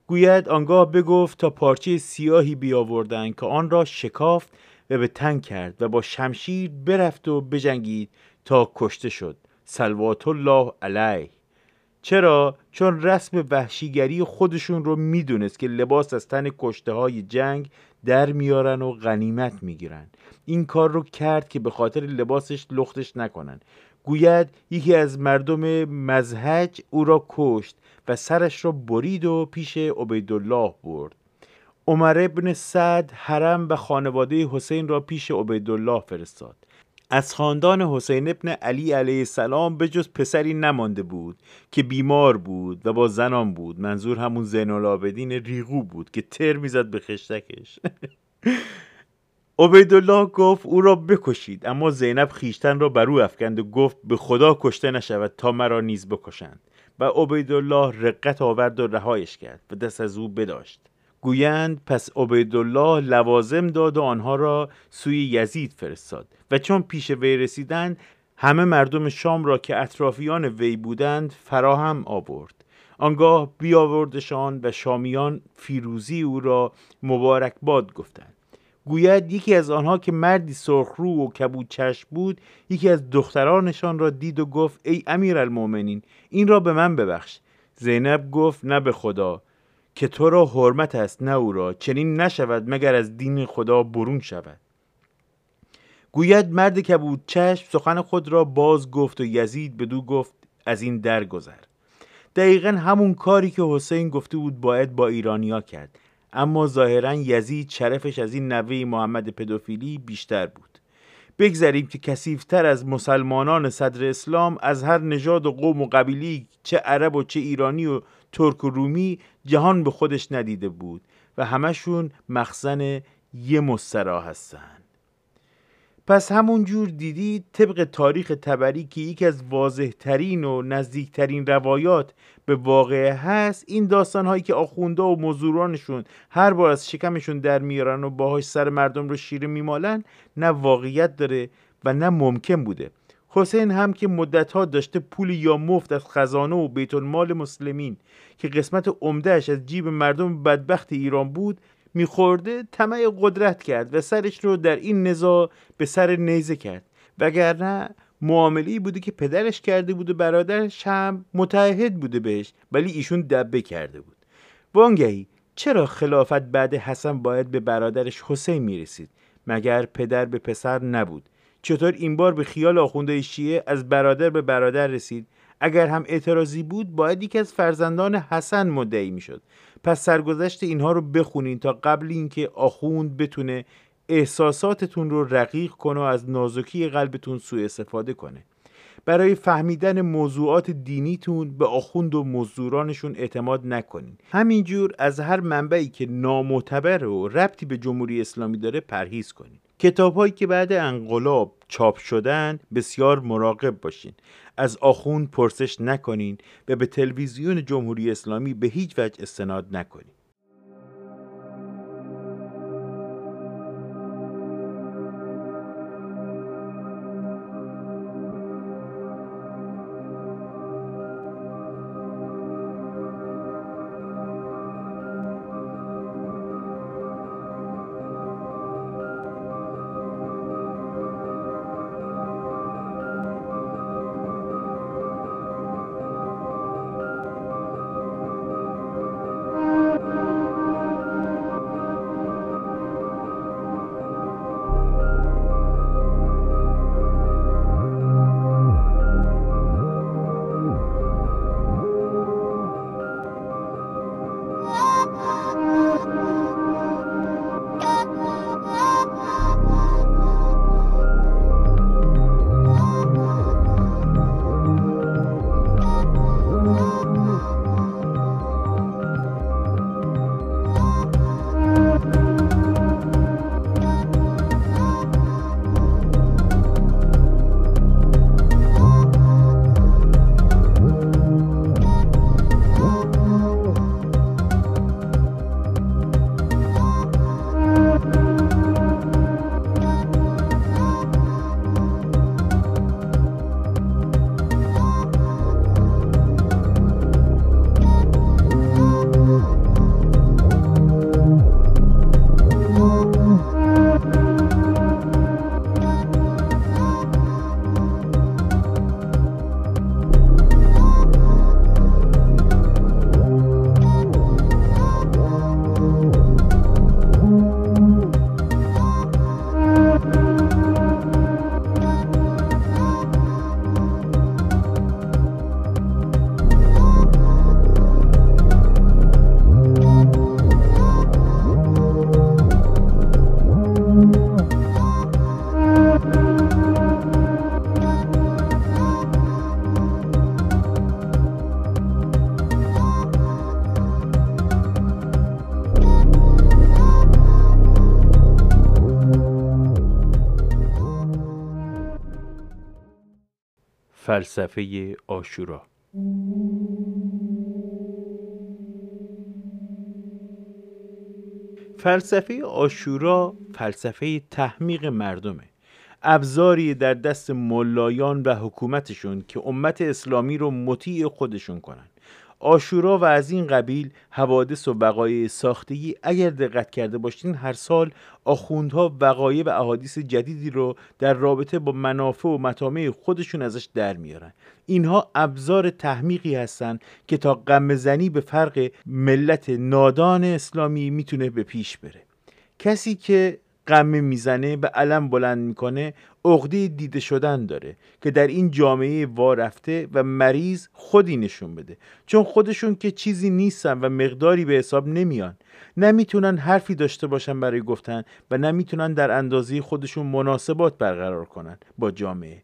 گوید آنگاه بگفت تا پارچه سیاهی بیاوردند که آن را شکافت و به تن کرد و با شمشیر برفت و بجنگید تا کشته شد. سلوات الله علیه. چرا؟ چون رسم وحشیگری خودشون رو می‌دونست که لباس از تن کشته های جنگ در میارن و غنیمت می‌گیرن. این کار رو کرد که به خاطر لباسش لختش نکنن. گوید یکی از مردم مزهج او را کشت و سرش را برید و پیش عبیدالله برد. عمر ابن سعد حرم و خانواده حسین را پیش عبیدالله فرستاد. از خاندان حسین ابن علی علیه السلام به جز پسری نمانده بود که بیمار بود و با زنان بود. منظور همون زین العابدین ریغو بود که تر می‌زد به خشتکش. عبیدالله گفت او را بکشید اما زینب خیشتن را بر او افکند و گفت به خدا کشته نشود تا مرا نیز بکشند. و عبیدالله رقت آورد و رهایش کرد و دست از او بداشت. گویند پس عبیدالله لوازم داد و آنها را سوی یزید فرستاد. و چون پیش وی رسیدند همه مردم شام را که اطرافیان وی بودند فراهم آورد. آنگاه بیاوردشان و شامیان فیروزی او را مبارکباد گفتند. گوید یکی از آنها که مردی سرخرو و کبود چشم بود یکی از دخترانشان را دید و گفت ای امیر المومنین این را به من ببخش. زینب گفت نه به خدا. که تو را حرمت است نه او را. چنین نشود مگر از دین خدا برون شود. گوید مرد کبود چشم سخن خود را باز گفت و یزید بدو گفت از این در گذر. دقیقا همون کاری که حسین گفته بود باید با ایرانیا کرد. اما ظاهرا یزید شرفش از این نوه محمد پدوفیلی بیشتر بود. بگذریم که کسیفتر از مسلمانان صدر اسلام از هر نژاد و قوم و قبیلی چه عرب و چه ایرانی و ترک و رومی جهان به خودش ندیده بود و همشون مخزن یه مسترا هستن. پس همون جور دیدید طبق تاریخ تبری که یکی از واضح ترین و نزدیکترین روایات به واقعه هست این داستان هایی که آخونده و مزورانشون هر بار از شکمشون در میارن و باهاش سر مردم رو شیره میمالن نه واقعیت داره و نه ممکن بوده. حسین هم که مدتها داشته پول یا مفت از خزانه و بیت المال مسلمین که قسمت عمدهش از جیب مردم بدبخت ایران بود میخورده طمع قدرت کرد و سرش رو در این نزاع به سر نیزه کرد. وگرنه معامله بوده که پدرش کرده بود و برادرش هم متعهد بوده بهش ولی ایشون دبه کرده بود. وانگهی چرا خلافت بعد حسن باید به برادرش حسین می‌رسید؟ مگر پدر به پسر نبود؟ چطور این بار به خیال آخونده شیعه از برادر به برادر رسید؟ اگر هم اعتراضی بود باید یکی از فرزندان حسن مدعی می‌شد. پس سرگذشت اینها رو بخونین تا قبل اینکه آخوند بتونه احساساتتون رو رقیق کنه و از نازکی قلبتون سوء استفاده کنه. برای فهمیدن موضوعات دینیتون به آخوند و مزدورانشون اعتماد نکنین. همینجور از هر منبعی که نامعتبر و ربطی به جمهوری اسلامی داره پرهیز کنین. کتاب هایی که بعد انقلاب چاپ شدن بسیار مراقب باشین. از آخوند پرسش نکنین و به تلویزیون جمهوری اسلامی به هیچ وجه استناد نکنین. فلسفه آشورا. فلسفه آشورا فلسفه تحمیق مردمه. ابزاری در دست ملایان و حکومتشون که امت اسلامی رو مطیع خودشون کنن. آشورا و از این قبیل حوادث و وقایع ساختگی اگر دقت کرده باشین هر سال آخوندها وقایع و احادیث جدیدی رو در رابطه با منافع و مطامع خودشون ازش در میارن. اینها ابزار تحمیقی هستند که تا غم زنی به فرق ملت نادان اسلامی می‌تونه به پیش بره. کسی که قمه می‌زنه به علم بلند می‌کنه عقده دیده شدن داره که در این جامعه وارفته و مریض خودی نشون بده. چون خودشون که چیزی نیستن و مقداری به حساب نمیان. نمی‌تونن حرفی داشته باشن برای گفتن و نمی‌تونن در اندازه خودشون مناسبات برقرار کنن با جامعه.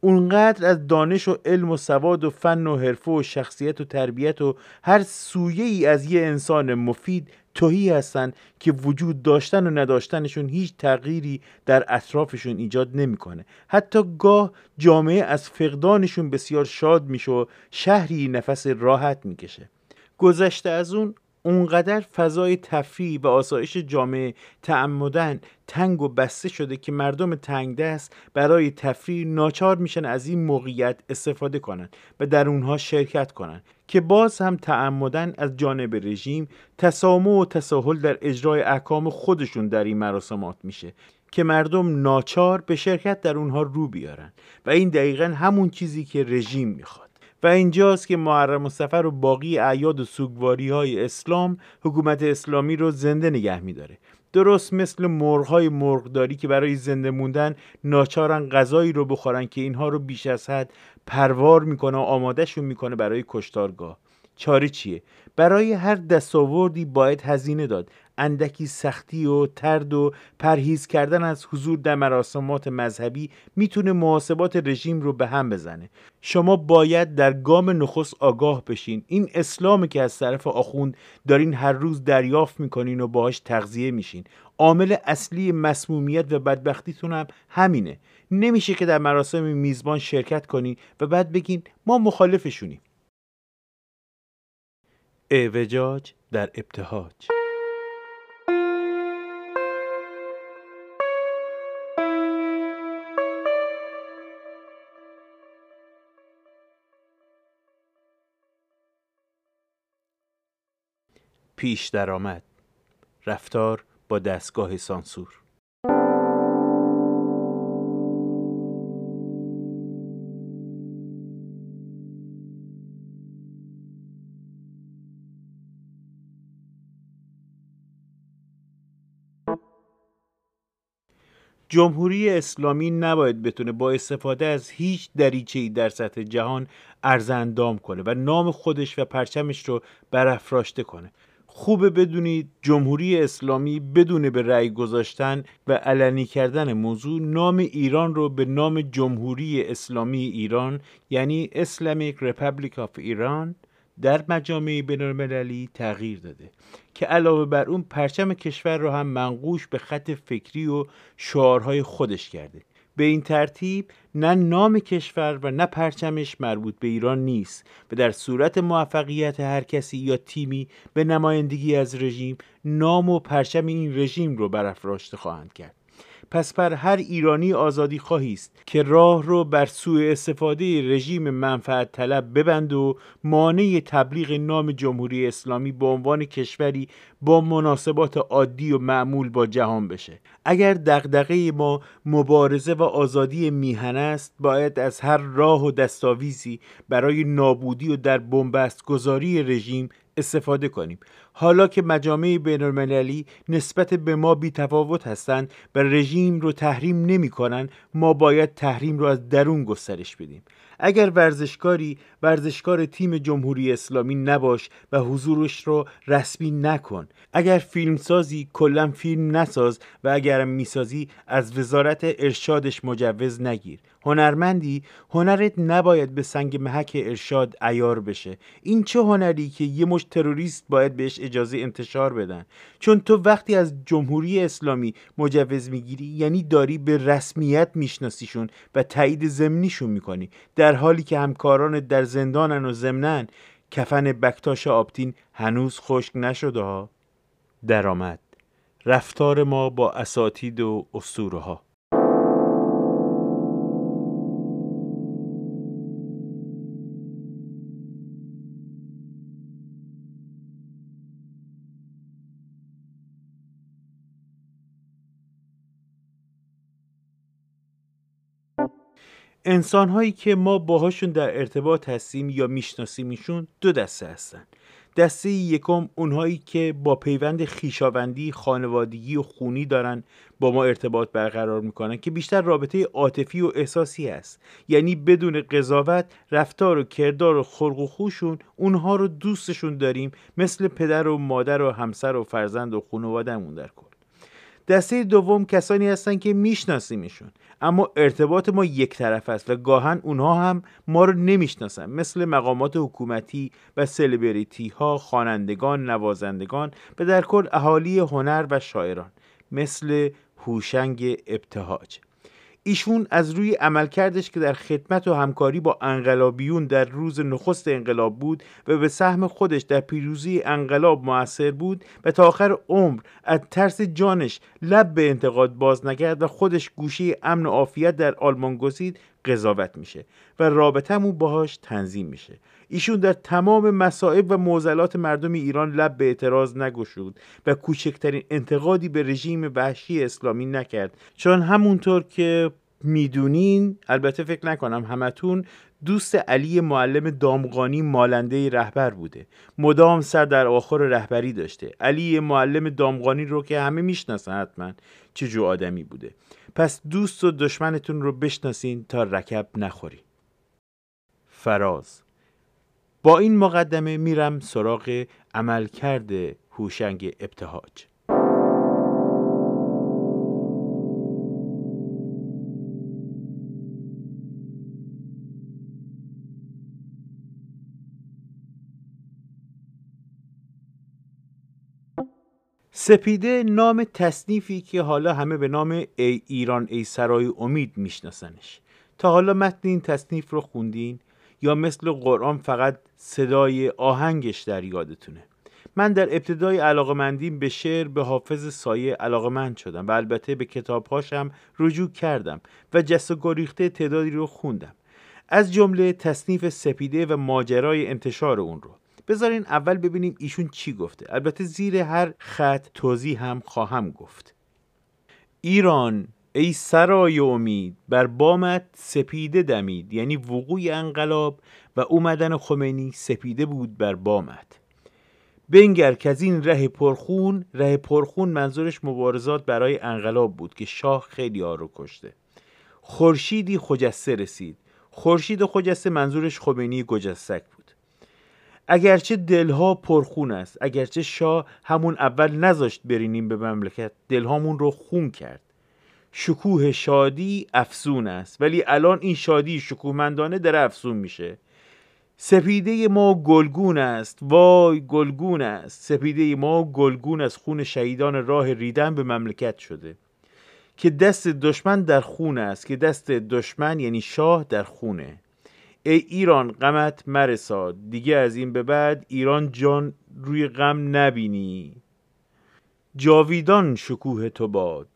اونقدر از دانش و علم و سواد و فن و حرفه و شخصیت و تربیت و هر سویه ای از یه انسان مفید توهی هستن که وجود داشتن و نداشتنشون هیچ تغییری در اطرافشون ایجاد نمی‌کنه. حتی گاه جامعه از فقدانشون بسیار شاد میشه و شهری نفس راحت می‌کشه گذشته از اون اونقدر فضای تفریح و آسایش جامعه تعمدن تنگ و بسته شده که مردم تنگ دست برای تفریح ناچار میشن از این موقعیت استفاده کنند و در اونها شرکت کنند که باز هم تعمدن از جانب رژیم تسامح و تساهل در اجرای احکام خودشون در این مراسمات میشه که مردم ناچار به شرکت در اونها رو بیارن. و این دقیقا همون چیزی که رژیم می‌خواد. و اینجاست که محرم سفر و باقی اعیاد و سوگواری های اسلام حکومت اسلامی رو زنده نگه میداره. درست مثل مرغهای مرغداری که برای زنده موندن ناچارن غذایی رو بخورن که اینها رو بیش از حد پروار می‌کنه و آمادهشون می‌کنه برای کشتارگاه. چاره چیه؟ برای هر دستاوردی باید هزینه داد. اندکی سختی و ترد و پرهیز کردن از حضور در مراسمات مذهبی می‌تونه محاسبات رژیم رو به هم بزنه. شما باید در گام نخست آگاه بشین. این اسلامی که از طرف آخوند دارین هر روز دریافت می‌کنین و باهاش تغذیه میشین. عامل اصلی مسمومیت و بدبختیتون هم همینه. نمیشه که در مراسم میزبان شرکت کنین و بعد بگین ما مخالفشونیم. اعوجاج در ابتهاج. پیش درآمد. رفتار با دستگاه سانسور. جمهوری اسلامی نباید بتونه با استفاده از هیچ دریچه‌ای در سطح جهان ارزندام کنه و نام خودش و پرچمش رو برافراشته کنه. خوبه بدونید جمهوری اسلامی بدون به رأی گذاشتن و علنی کردن موضوع نام ایران رو به نام جمهوری اسلامی ایران یعنی Islamic Republic of ایران در مجامع بینالمللی تغییر داده که علاوه بر اون پرچم کشور رو هم منقوش به خط فکری و شعارهای خودش کرده. به این ترتیب نه نام کشور و نه پرچمش مربوط به ایران نیست و در صورت موفقیت هر کسی یا تیمی به نمایندگی از رژیم نام و پرچم این رژیم رو برافراشته خواهند کرد. پس بر هر ایرانی آزادی خواهی است که راه رو بر سوء استفاده رژیم منفعت طلب ببند و مانع تبلیغ نام جمهوری اسلامی به عنوان کشوری با مناسبات عادی و معمول با جهان بشه. اگر دغدغه ما مبارزه و آزادی میهن است باید از هر راه و دستاویزی برای نابودی و در بنبست گذاری رژیم استفاده کنیم. حالا که مجامع بین المللی نسبت به ما بی تفاوت هستند و رژیم رو تحریم نمی کنن ما باید تحریم رو از درون گسترش بدیم. اگر ورزشکاری ورزشکار تیم جمهوری اسلامی نباش و حضورش رو رسمی نکن. اگر فیلمسازی کلا فیلم نساز و اگر می‌سازی از وزارت ارشادش مجوز نگیر. هنرمندی هنرت نباید به سنگ محک ارشاد ایار بشه. این چه هنری که یه مش تروریست باید بهش اجازه انتشار بدن؟ چون تو وقتی از جمهوری اسلامی مجوز می‌گیری یعنی داری به رسمیت میشناسیشون و تایید زمینیشون می‌کنی. در حالی که همکاران در زندانن و ضمنن کفن بکتاش آبتین هنوز خشک نشده ها. درآمد. رفتار ما با اساتید و اسطوره ها انسان هایی که ما باهاشون در ارتباط هستیم یا میشناسیمشون دو دسته هستن. دسته یکم اونهایی که با پیوند خیشاوندی خانوادگی و خونی دارن با ما ارتباط برقرار می‌کنن که بیشتر رابطه عاطفی و احساسی است یعنی بدون قضاوت رفتار و کردار و خلق و خوشون اونها رو دوستشون داریم مثل پدر و مادر و همسر و فرزند و خانوادهمون در کل. دسته دوم کسانی هستن که میشناسیمشون. اما ارتباط ما یک طرف است و گاهن اونها هم ما رو نمی‌شناسن. مثل مقامات حکومتی و سلبریتی ها خوانندگان نوازندگان و در کل اهالی هنر و شاعران. مثل هوشنگ ابتهاج. ایشون از روی عملکردش که در خدمت و همکاری با انقلابیون در روز نخست انقلاب بود و به سهم خودش در پیروزی انقلاب موثر بود و تا آخر عمر از ترس جانش لب به انتقاد باز نکرد و خودش گوشه امن و عافیت در آلمان گزید قضاوت میشه و رابطمون باهاش تنظیم میشه. ایشون در تمام مصائب و معضلات مردم ایران لب به اعتراض نگشود و کوچکترین انتقادی به رژیم وحشی اسلامی نکرد. چون همونطور که می‌دونین البته فکر نکنم همتون دوست علی معلم دامغانی مالنده رهبر بوده. مدام سر در آخر رهبری داشته. علی معلم دامغانی رو که همه می‌شناسن حتما چه جو آدمی بوده. پس دوست و دشمنتون رو بشناسین تا رکب نخوری. فراز با این مقدمه میرم سراغ عملکرد هوشنگ ابتهاج. سپیده نام تصنیفی که حالا همه به نام ای ایران ای سرای امید میشناسنش. تا حالا متن این تصنیف رو خوندین؟ یا مثل قرآن فقط صدای آهنگش در یادتونه. من در ابتدای علاقمندیم به شعر به حافظ سایه علاقمند شدم و البته به کتابهاشم رجوع کردم و جست و گریخته تعدادی رو خوندم. از جمله تصنیف سپیده و ماجرای انتشار اون رو. بذارین اول ببینیم ایشون چی گفته. البته زیر هر خط توضیح هم خواهم گفت. ایران ای سرای امید بر بامت سپیده دمید. یعنی وقوع انقلاب و اومدن خمینی سپیده بود بر بامت. بنگر که از این ره پرخون ره پرخون منظورش مبارزات برای انقلاب بود که شاه خیلی ها رو کشته. خورشیدی خجسته رسید. خورشید خجسته منظورش خمینی گجستک بود. اگرچه دلها پرخون است اگرچه شاه همون اول نذاشت برینیم به مملکت دلهامون رو خون کرد. شکوه شادی افسون است. ولی الان این شادی شکوهمندانه در افسون میشه. سپیده ما گلگون است. وای گلگون است. سپیده ما گلگون از خون شهیدان راه ریدن به مملکت شده. که دست دشمن در خون است. که دست دشمن یعنی شاه در خونه. ای ایران غمت مرساد دیگه از این به بعد ایران جان روی غم نبینی. جاویدان شکوه تو باد.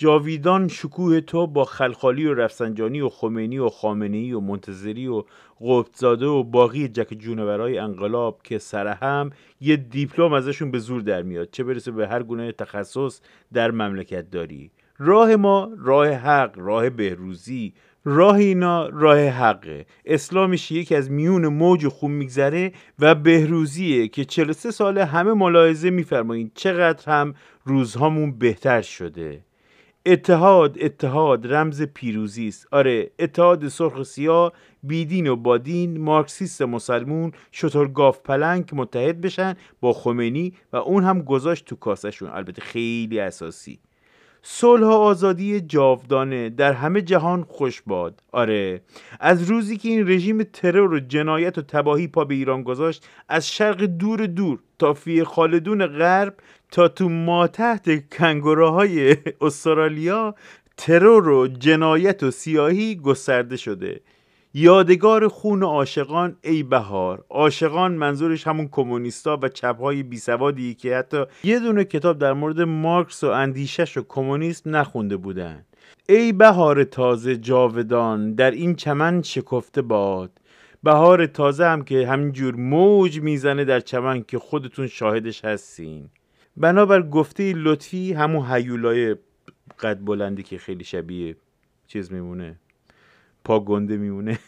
جاویدان شکوه تو با خلخالی و رفسنجانی و خمینی و خامنه‌ای و منتظری و قطبزاده و باقی جک جونورای انقلاب که سرهم یه دیپلم ازشون به زور در میاد. چه برسه به هر گونه تخصص در مملکت داری. راه ما راه حق راه بهروزی. راه اینا راه حقه. اسلامش یکی از میون موج خون میگذره و بهروزیه که 43 سال همه ملاحظه میفرمایید چقدر هم روزهامون بهتر شده. اتحاد اتحاد رمز پیروزی است. آره اتحاد سرخ سیاه بیدین و بادین مارکسیست مسلمون شطور پلنگ متحد بشن با خمینی و اون هم گذاشت تو کاسشون البته خیلی اساسی. صلح و آزادی جاودانه در همه جهان خوش باد. آره از روزی که این رژیم ترور و جنایت و تباهی پا به ایران گذاشت از شرق دور دور تا فی خالدون غرب تا تو ما تحت کنگوراهای استرالیا ترور و جنایت و سیاهی گسترده شده. یادگار خون عاشقان ای بهار. عاشقان منظورش همون کمونیستا و چپهای بیسوادی که حتی یه دونه کتاب در مورد مارکس و اندیشش و کمونیسم نخونده بودن. ای بهار تازه جاودان در این چمن شکفته باد. بهار تازه هم که همینجور موج می‌زنه در چمن که خودتون شاهدش هستین. بنابر گفته لطفی همون هیولای قد بلندی که خیلی شبیه چیز میمونه. پا گنده میمونه.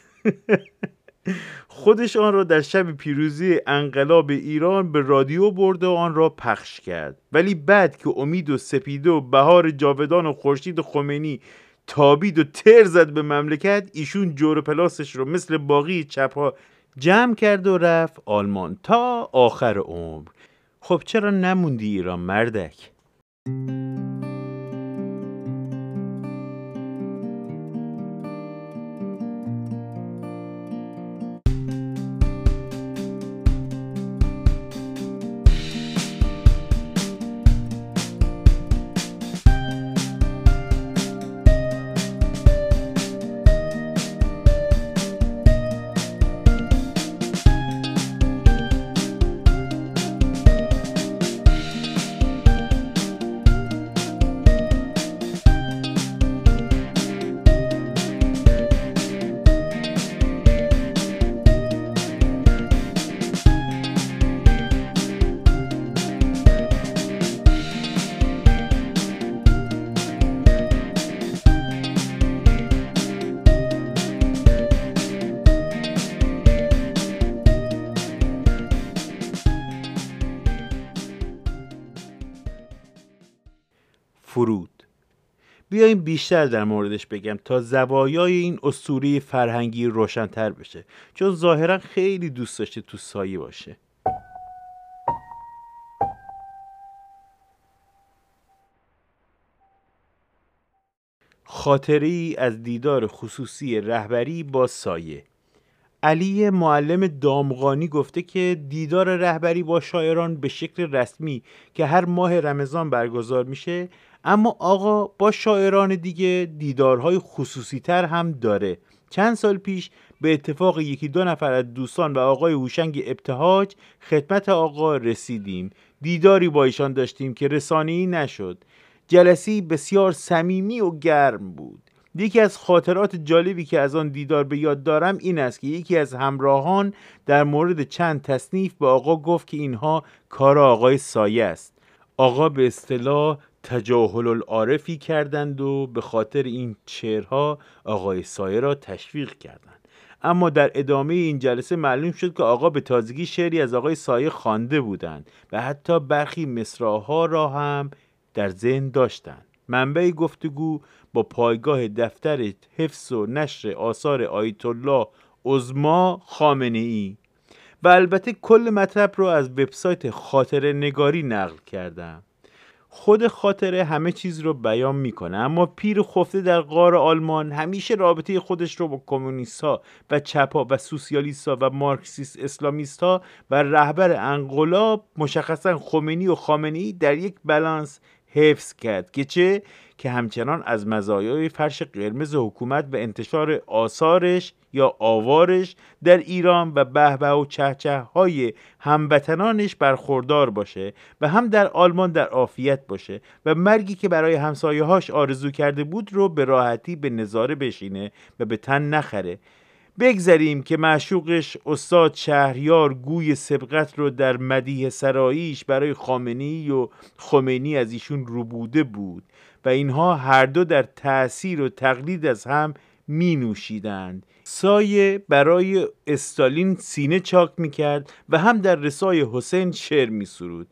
خودش آن را در شب پیروزی انقلاب ایران به رادیو برده و آن را پخش کرد. ولی بعد که امید و سپیده و بهار جاودان و خورشید خمینی تابید و تر زد به مملکت ایشون جور پلاسش رو مثل باقی چپها جمع کرد و رفت آلمان تا آخر عمر. خب چرا نموندی ایران مردک؟ بیشتر در موردش بگم تا زوایای این اسطوره فرهنگی روشنتر بشه. چون ظاهرا خیلی دوست داشته تو سایه باشه. خاطری از دیدار خصوصی رهبری با سایه. علی معلم دامغانی گفته که دیدار رهبری با شاعران به شکل رسمی که هر ماه رمضان برگزار میشه اما آقا با شاعران دیگه دیدارهای خصوصی تر هم داره. چند سال پیش به اتفاق یکی دو نفر از دوستان و آقای هوشنگ ابتهاج خدمت آقا رسیدیم. دیداری با ایشان داشتیم که رسانی نشد. جلسی بسیار صمیمی و گرم بود. یکی از خاطرات جالبی که از آن دیدار به یاد دارم این است که یکی از همراهان در مورد چند تصنیف به آقا گفت که اینها کار آقای سایه است. آقا به اصطلاح تجاهل العارفی کردند و به خاطر این چهرها آقای سایه را تشویق کردند. اما در ادامه این جلسه معلوم شد که آقا به تازگی شعری از آقای سایه خوانده بودند و حتی برخی مصراها را هم در ذهن داشتند. منبع گفتگو با پایگاه دفتر حفظ و نشر آثار آیت الله عزما خامنه ای و البته کل مطلب رو از وبسایت خاطر نگاری نقل کردم خود خاطره همه چیز رو بیان می‌کنه. اما پیر خفته در غار آلمان همیشه رابطه خودش رو با کمونیست ها و چپا و سوسیالیست ها و مارکسیست اسلامیست ها و رهبر انقلاب مشخصا خمینی و خامنی در یک بلانس حفظ کرد که چه؟ که همچنان از مزایای فرش قرمز حکومت و انتشار آثارش یا آوارش در ایران و بهبه و چهچه های هموطنانش برخوردار باشه و هم در آلمان در عافیت باشه و مرگی که برای همسایه هاش آرزو کرده بود رو به راحتی به نظاره بشینه و به تن نخره. بگذریم که معشوقش استاد شهریار گوی سبقت رو در مدیه سراییش برای خامنی و خمینی از ایشون روبوده بود و اینها هر دو در تأثیر و تقلید از هم می نوشیدند سایه برای استالین سینه چاک می کرد و هم در رسای حسین شعر می سرود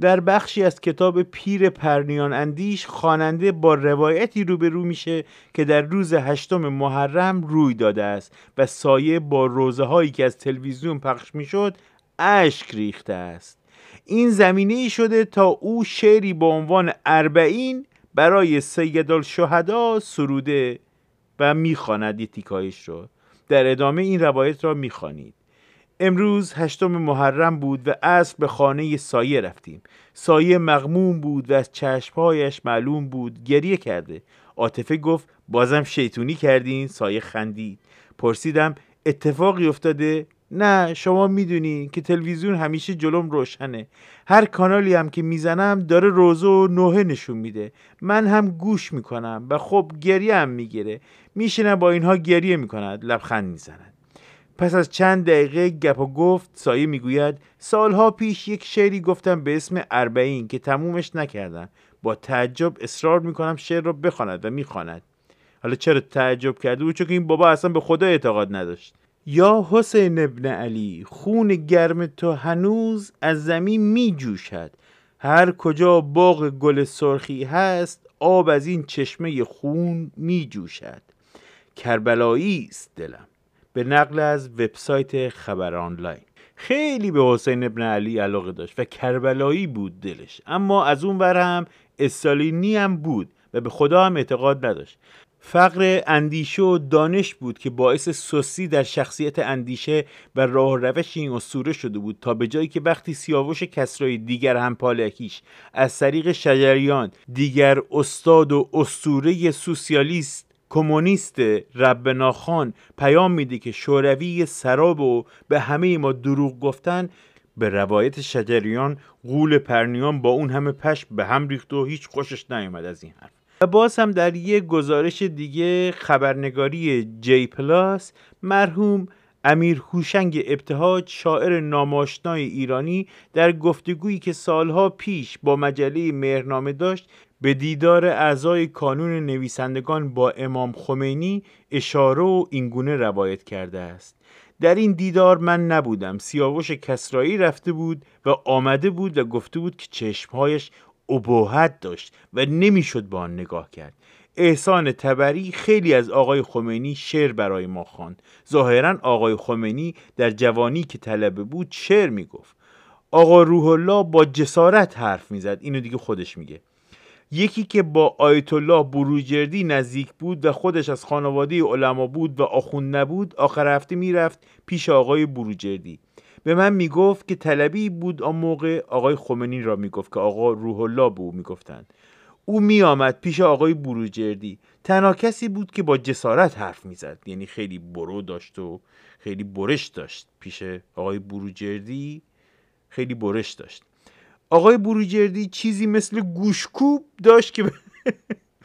در بخشی از کتاب پیر پرنیان اندیش خواننده با روایتی روبرو میشه که در روز هشتم محرم روی داده است و سایه با روزه هایی که از تلویزیون پخش می‌شد اشک ریخته است. این زمینه ای شده تا او شعری با عنوان اربعین برای سید الشهدا سروده و می‌خواند یه تیکایش رو در ادامه این روایت را می‌خوانید. امروز هشتم محرم بود و اصر به خانه سایه رفتیم. سایه مغموم بود و از چشمهایش معلوم بود گریه کرده. عاطفه گفت بازم شیطونی کردین؟ سایه خندید. پرسیدم اتفاقی افتاده؟ نه شما می‌دونی که تلویزیون همیشه جلوم روشنه. هر کانالی هم که می‌زنم داره روزه و نوه نشون میده. من هم گوش می‌کنم و خب گریه هم می‌گیره. میشینم با اینها گریه می‌کند. لبخند می‌زند. پس از چند دقیقه گپ و گفت سایه می‌گوید سالها پیش یک شعری گفتم به اسم اربعین که تمومش نکردم. با تعجب اصرار می‌کنم شعر رو بخواند و می‌خواند. حالا چرا تعجب کرده بود؟ چون این بابا اصلا به خدا اعتقاد نداشت. یا حسین ابن علی خون گرم تو هنوز از زمین می جوشد هر کجا باغ گل سرخی هست آب از این چشمه خون می جوشد کربلایی است دلم. به نقل از وبسایت خبر آنلاین. خیلی به حسین ابن علی علاقه داشت و کربلایی بود دلش. اما از اون ور هم استالینی هم بود و به خدا هم اعتقاد نداشت. فقر اندیشه و دانش بود که باعث سوسی در شخصیت اندیشه و راه روش این اسطوره شده بود تا به جایی که وقتی سیاوش کسرای دیگر هم پالکیش از طریق شجریان دیگر استاد و اسطوره سوسیالیست کمونیست رب ناخان پیام میده که شوروی سراب و به همه ما دروغ گفتن به روایت شجریان غول پرنیان با اون همه پشم به هم ریخت و هیچ خوشش نیومد از این حرف. و باز هم در یک گزارش دیگه خبرنگاری جی پلاس مرحوم امیر هوشنگ ابتهاج شاعر ناماشنای ایرانی در گفتگویی که سالها پیش با مجله مهرنامه داشت به دیدار اعضای کانون نویسندگان با امام خمینی اشاره و اینگونه روایت کرده است. در این دیدار من نبودم. سیاوش کسرایی رفته بود و آمده بود و گفته بود که چشمهایش ابهت داشت و نمی‌شد با آن نگاه کرد. احسان تبری خیلی از آقای خمینی شعر برای ما خواند. ظاهرا آقای خمینی در جوانی که طلبه بود شعر می‌گفت. آقا روح الله با جسارت حرف می‌زد. اینو دیگه خودش میگه. یکی که با آیت الله بروجردی نزدیک بود و خودش از خانواده علما بود و آخوند نبود آخر هفته می‌رفت پیش آقای بروجردی. به من می‌گفت که طلبی بود آن موقع آقای خمینی را می‌گفت که آقا روح الله به او می‌گفتند. او میآمد پیش آقای بروجردی. تنها کسی بود که با جسارت حرف می‌زد یعنی خیلی برو داشت و خیلی برش داشت پیش آقای بروجردی خیلی برش داشت. آقای بروجردی چیزی مثل گوشکوب داشت که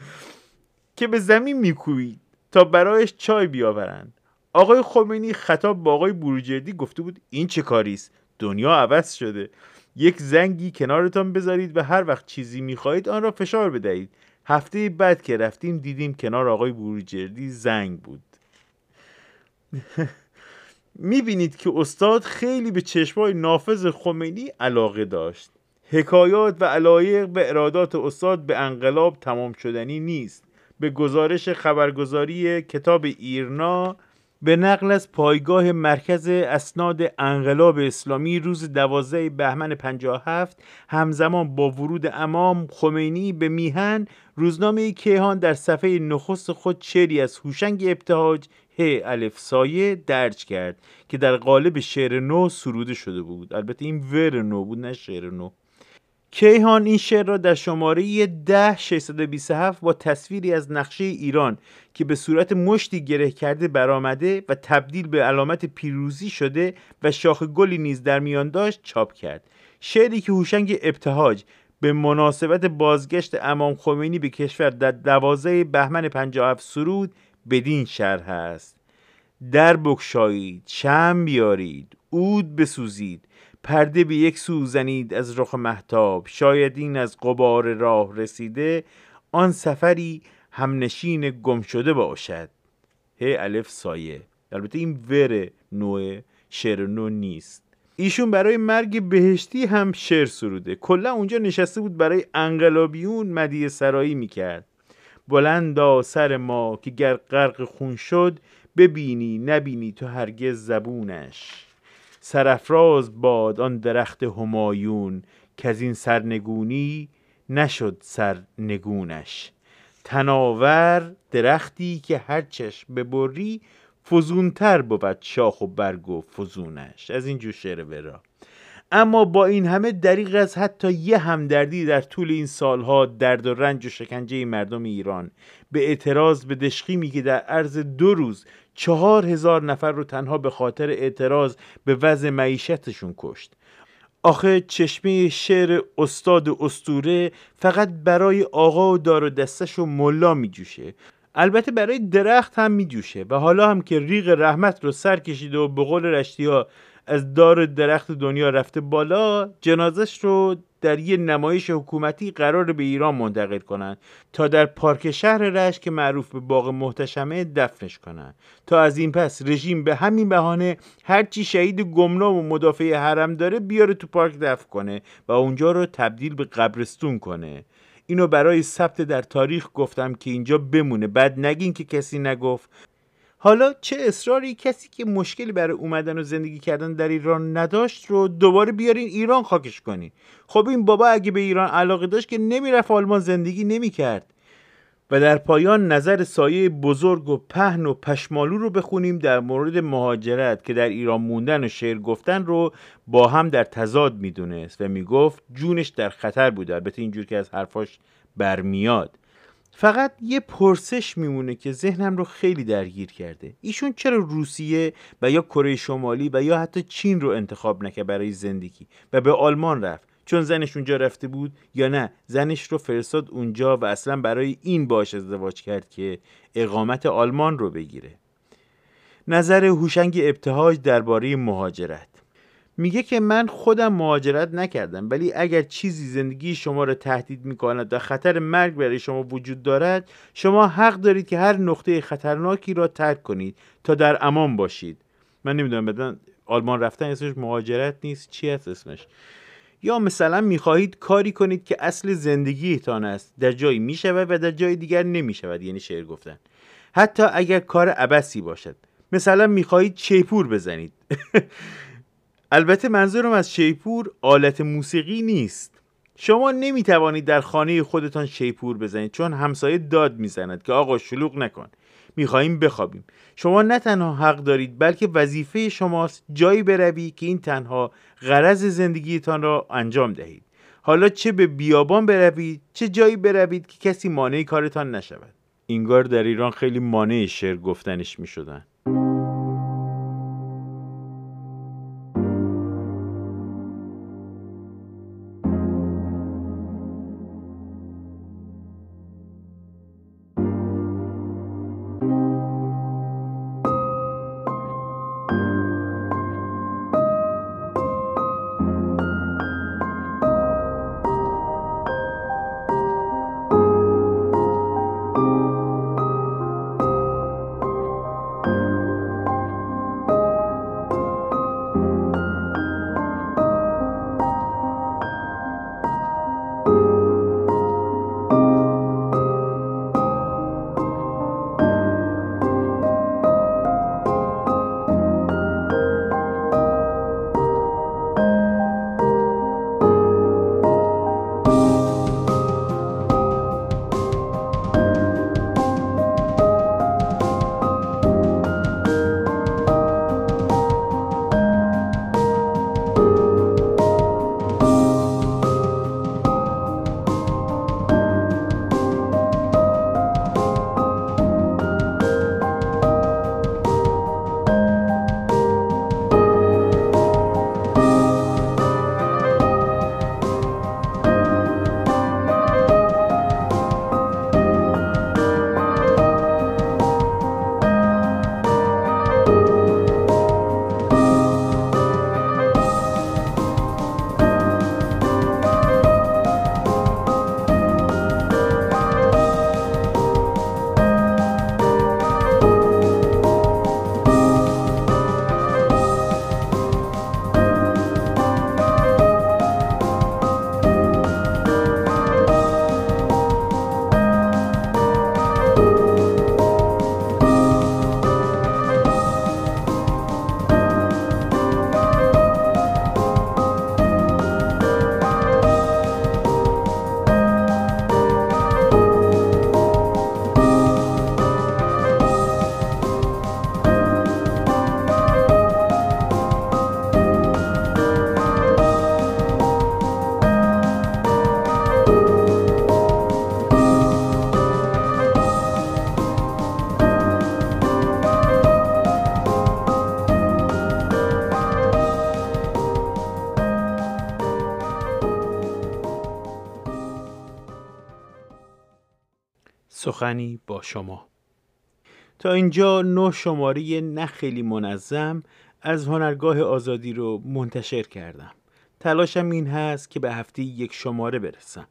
که به زمین میکوبید تا برایش چای بیاورند. آقای خمینی خطاب با آقای بروجردی گفته بود این چه کاری است؟ دنیا عوض شده. یک زنگی کنارتان بذارید و هر وقت چیزی می‌خواهید آن را فشار بدهید. هفته بعد که رفتیم دیدیم کنار آقای بروجردی زنگ بود. می‌بینید که استاد خیلی به چشمای نافذ خمینی علاقه داشت. حکایات و علایق به ارادات استاد به انقلاب تمام شدنی نیست. به گزارش خبرگزاری کتاب ایرنا به نقل از پایگاه مرکز اسناد انقلاب اسلامی روز 12 بهمن 57 همزمان با ورود امام خمینی به میهن روزنامه کیهان در صفحه نخست خود شعری از هوشنگ ابتهاج ه الف سایه درج کرد که در قالب شعر نو سروده شده بود. البته این ور نو بود نه شعر نو. کیهان این شعر را در شماره ده 627 با تصویری از نقشه ایران که به صورت مشتی گره کرده برآمده و تبدیل به علامت پیروزی شده و شاخ گلی نیز در میان داشت چاپ کرد. شعری که هوشنگ ابتهاج به مناسبت بازگشت امام خمینی به کشور در دوازه بهمن 57 سرود بدین شرح است. در بکشایید شم بیارید اود بسوزید پرده به یک سو زنید از رخ محتاب شاید این از قبار راه رسیده آن سفری همنشین گم شده باشد. ه الف سایه. البته این ور نوع شعر نو نیست. ایشون برای مرگ بهشتی هم شعر سروده. کلا اونجا نشسته بود برای انقلابیون مدیه سرایی می‌کرد. بلندا سر ما که گر غرق خون شد ببینی نبینی تو هرگز زبونش. سرفراز باد آن درخت همایون که از این سرنگونی نشد سرنگونش تناور درختی که هر چشم ببری فزونتر بود شاخ و برگ و فزونش. از این جو شعر ورا. اما با این همه دریغ از حتی یه همدردی در طول این سالها درد و رنج و شکنجه مردم ایران. به اعتراض به دشخیمی که در عرض دو روز چهار هزار نفر رو تنها به خاطر اعتراض به وضع معیشتشون کشت. آخه چشمه شعر استاد استوره فقط برای آقا و دار و دستش و ملا می جوشه البته برای درخت هم می جوشه و حالا هم که ریغ رحمت رو سر کشیده و به قول رشتی ها از دار درخت دنیا رفته بالا جنازش رو در یه نمایش حکومتی قرار به ایران منتقل کنند تا در پارک شهر رشت که معروف به باغ محتشمه دفنش کنند. تا از این پس رژیم به همین بهانه هرچی شهید گمنام و مدافع حرم داره بیاره تو پارک دفن کنه و اونجا رو تبدیل به قبرستون کنه. اینو برای ثبت در تاریخ گفتم که اینجا بمونه. بعد نگین که کسی نگفت. حالا چه اصراری کسی که مشکلی برای اومدن و زندگی کردن در ایران نداشت رو دوباره بیارین ایران خاکش کنین؟ خب این بابا اگه به ایران علاقه داشت که نمی‌رفت آلمان زندگی نمی‌کرد. و در پایان نظر سایه بزرگ و پهن و پشمالو رو بخونیم در مورد مهاجرت که در ایران موندن و شعر گفتن رو با هم در تضاد می‌دونست و می‌گفت جونش در خطر بود. البته اینجور که از حرفاش برمیاد. فقط یه پرسش میمونه که ذهنم رو خیلی درگیر کرده. ایشون چرا روسیه و یا کره شمالی و یا حتی چین رو انتخاب نکرد برای زندگی و به آلمان رفت؟ چون زنش اونجا رفته بود یا نه؟ زنش رو فرستاد اونجا و اصلا برای این باش ازدواج کرد که اقامت آلمان رو بگیره. نظر هوشنگ ابتهاج درباره مهاجرت. میگه که من خودم مهاجرت نکردم ولی اگر چیزی زندگی شما را تهدید می‌کند و خطر مرگ برای شما وجود دارد شما حق دارید که هر نقطه خطرناکی را ترک کنید تا در امان باشید. من نمی‌دونم بدن آلمان رفتن اسمش مهاجرت نیست چی هست اسمش؟ یا مثلا می‌خواهید کاری کنید که اصل زندگیتان است در جایی می‌شود و در جای دیگر نمی‌شود یعنی شعر گفتن. حتی اگر کار عبسی باشد. مثلا می‌خواهید چیپور بزنید. البته منظورم از شیپور آلت موسیقی نیست. شما نمی توانید در خانه خودتان شیپور بزنید چون همسایه داد می‌زند که آقا شلوغ نکن. می‌خواهیم بخوابیم. شما نه تنها حق دارید بلکه وظیفه شماست جایی بروی که این تنها غرض زندگیتان را انجام دهید. حالا چه به بیابان بروید چه جایی بروید که کسی مانع کارتان نشود. اینگار در ایران خیلی مانع شعر گفتنش می‌شدن. سخنی با شما. تا اینجا نه شماره نه خیلی منظم از هنرگاه آزادی رو منتشر کردم. تلاشم این هست که به هفته یک شماره برسم.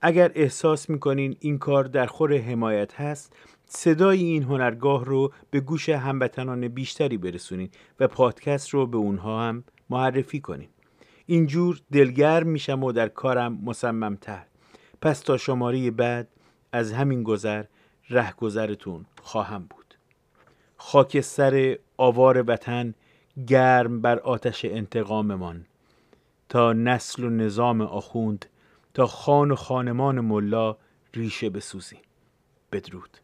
اگر احساس می‌کنین این کار در خور حمایت هست صدای این هنرگاه رو به گوش هموطنان بیشتری برسونین و پادکست رو به اونها هم معرفی کنین. اینجور دلگرم میشم و در کارم مصممتر. پس تا شماره بعد از همین گذر رهگذرتون خواهم بود. خاکستر آوار وطن گرم بر آتش انتقاممان. تا نسل و نظام آخوند تا خان و خانمان ملا ریشه بسوزیم بدرود.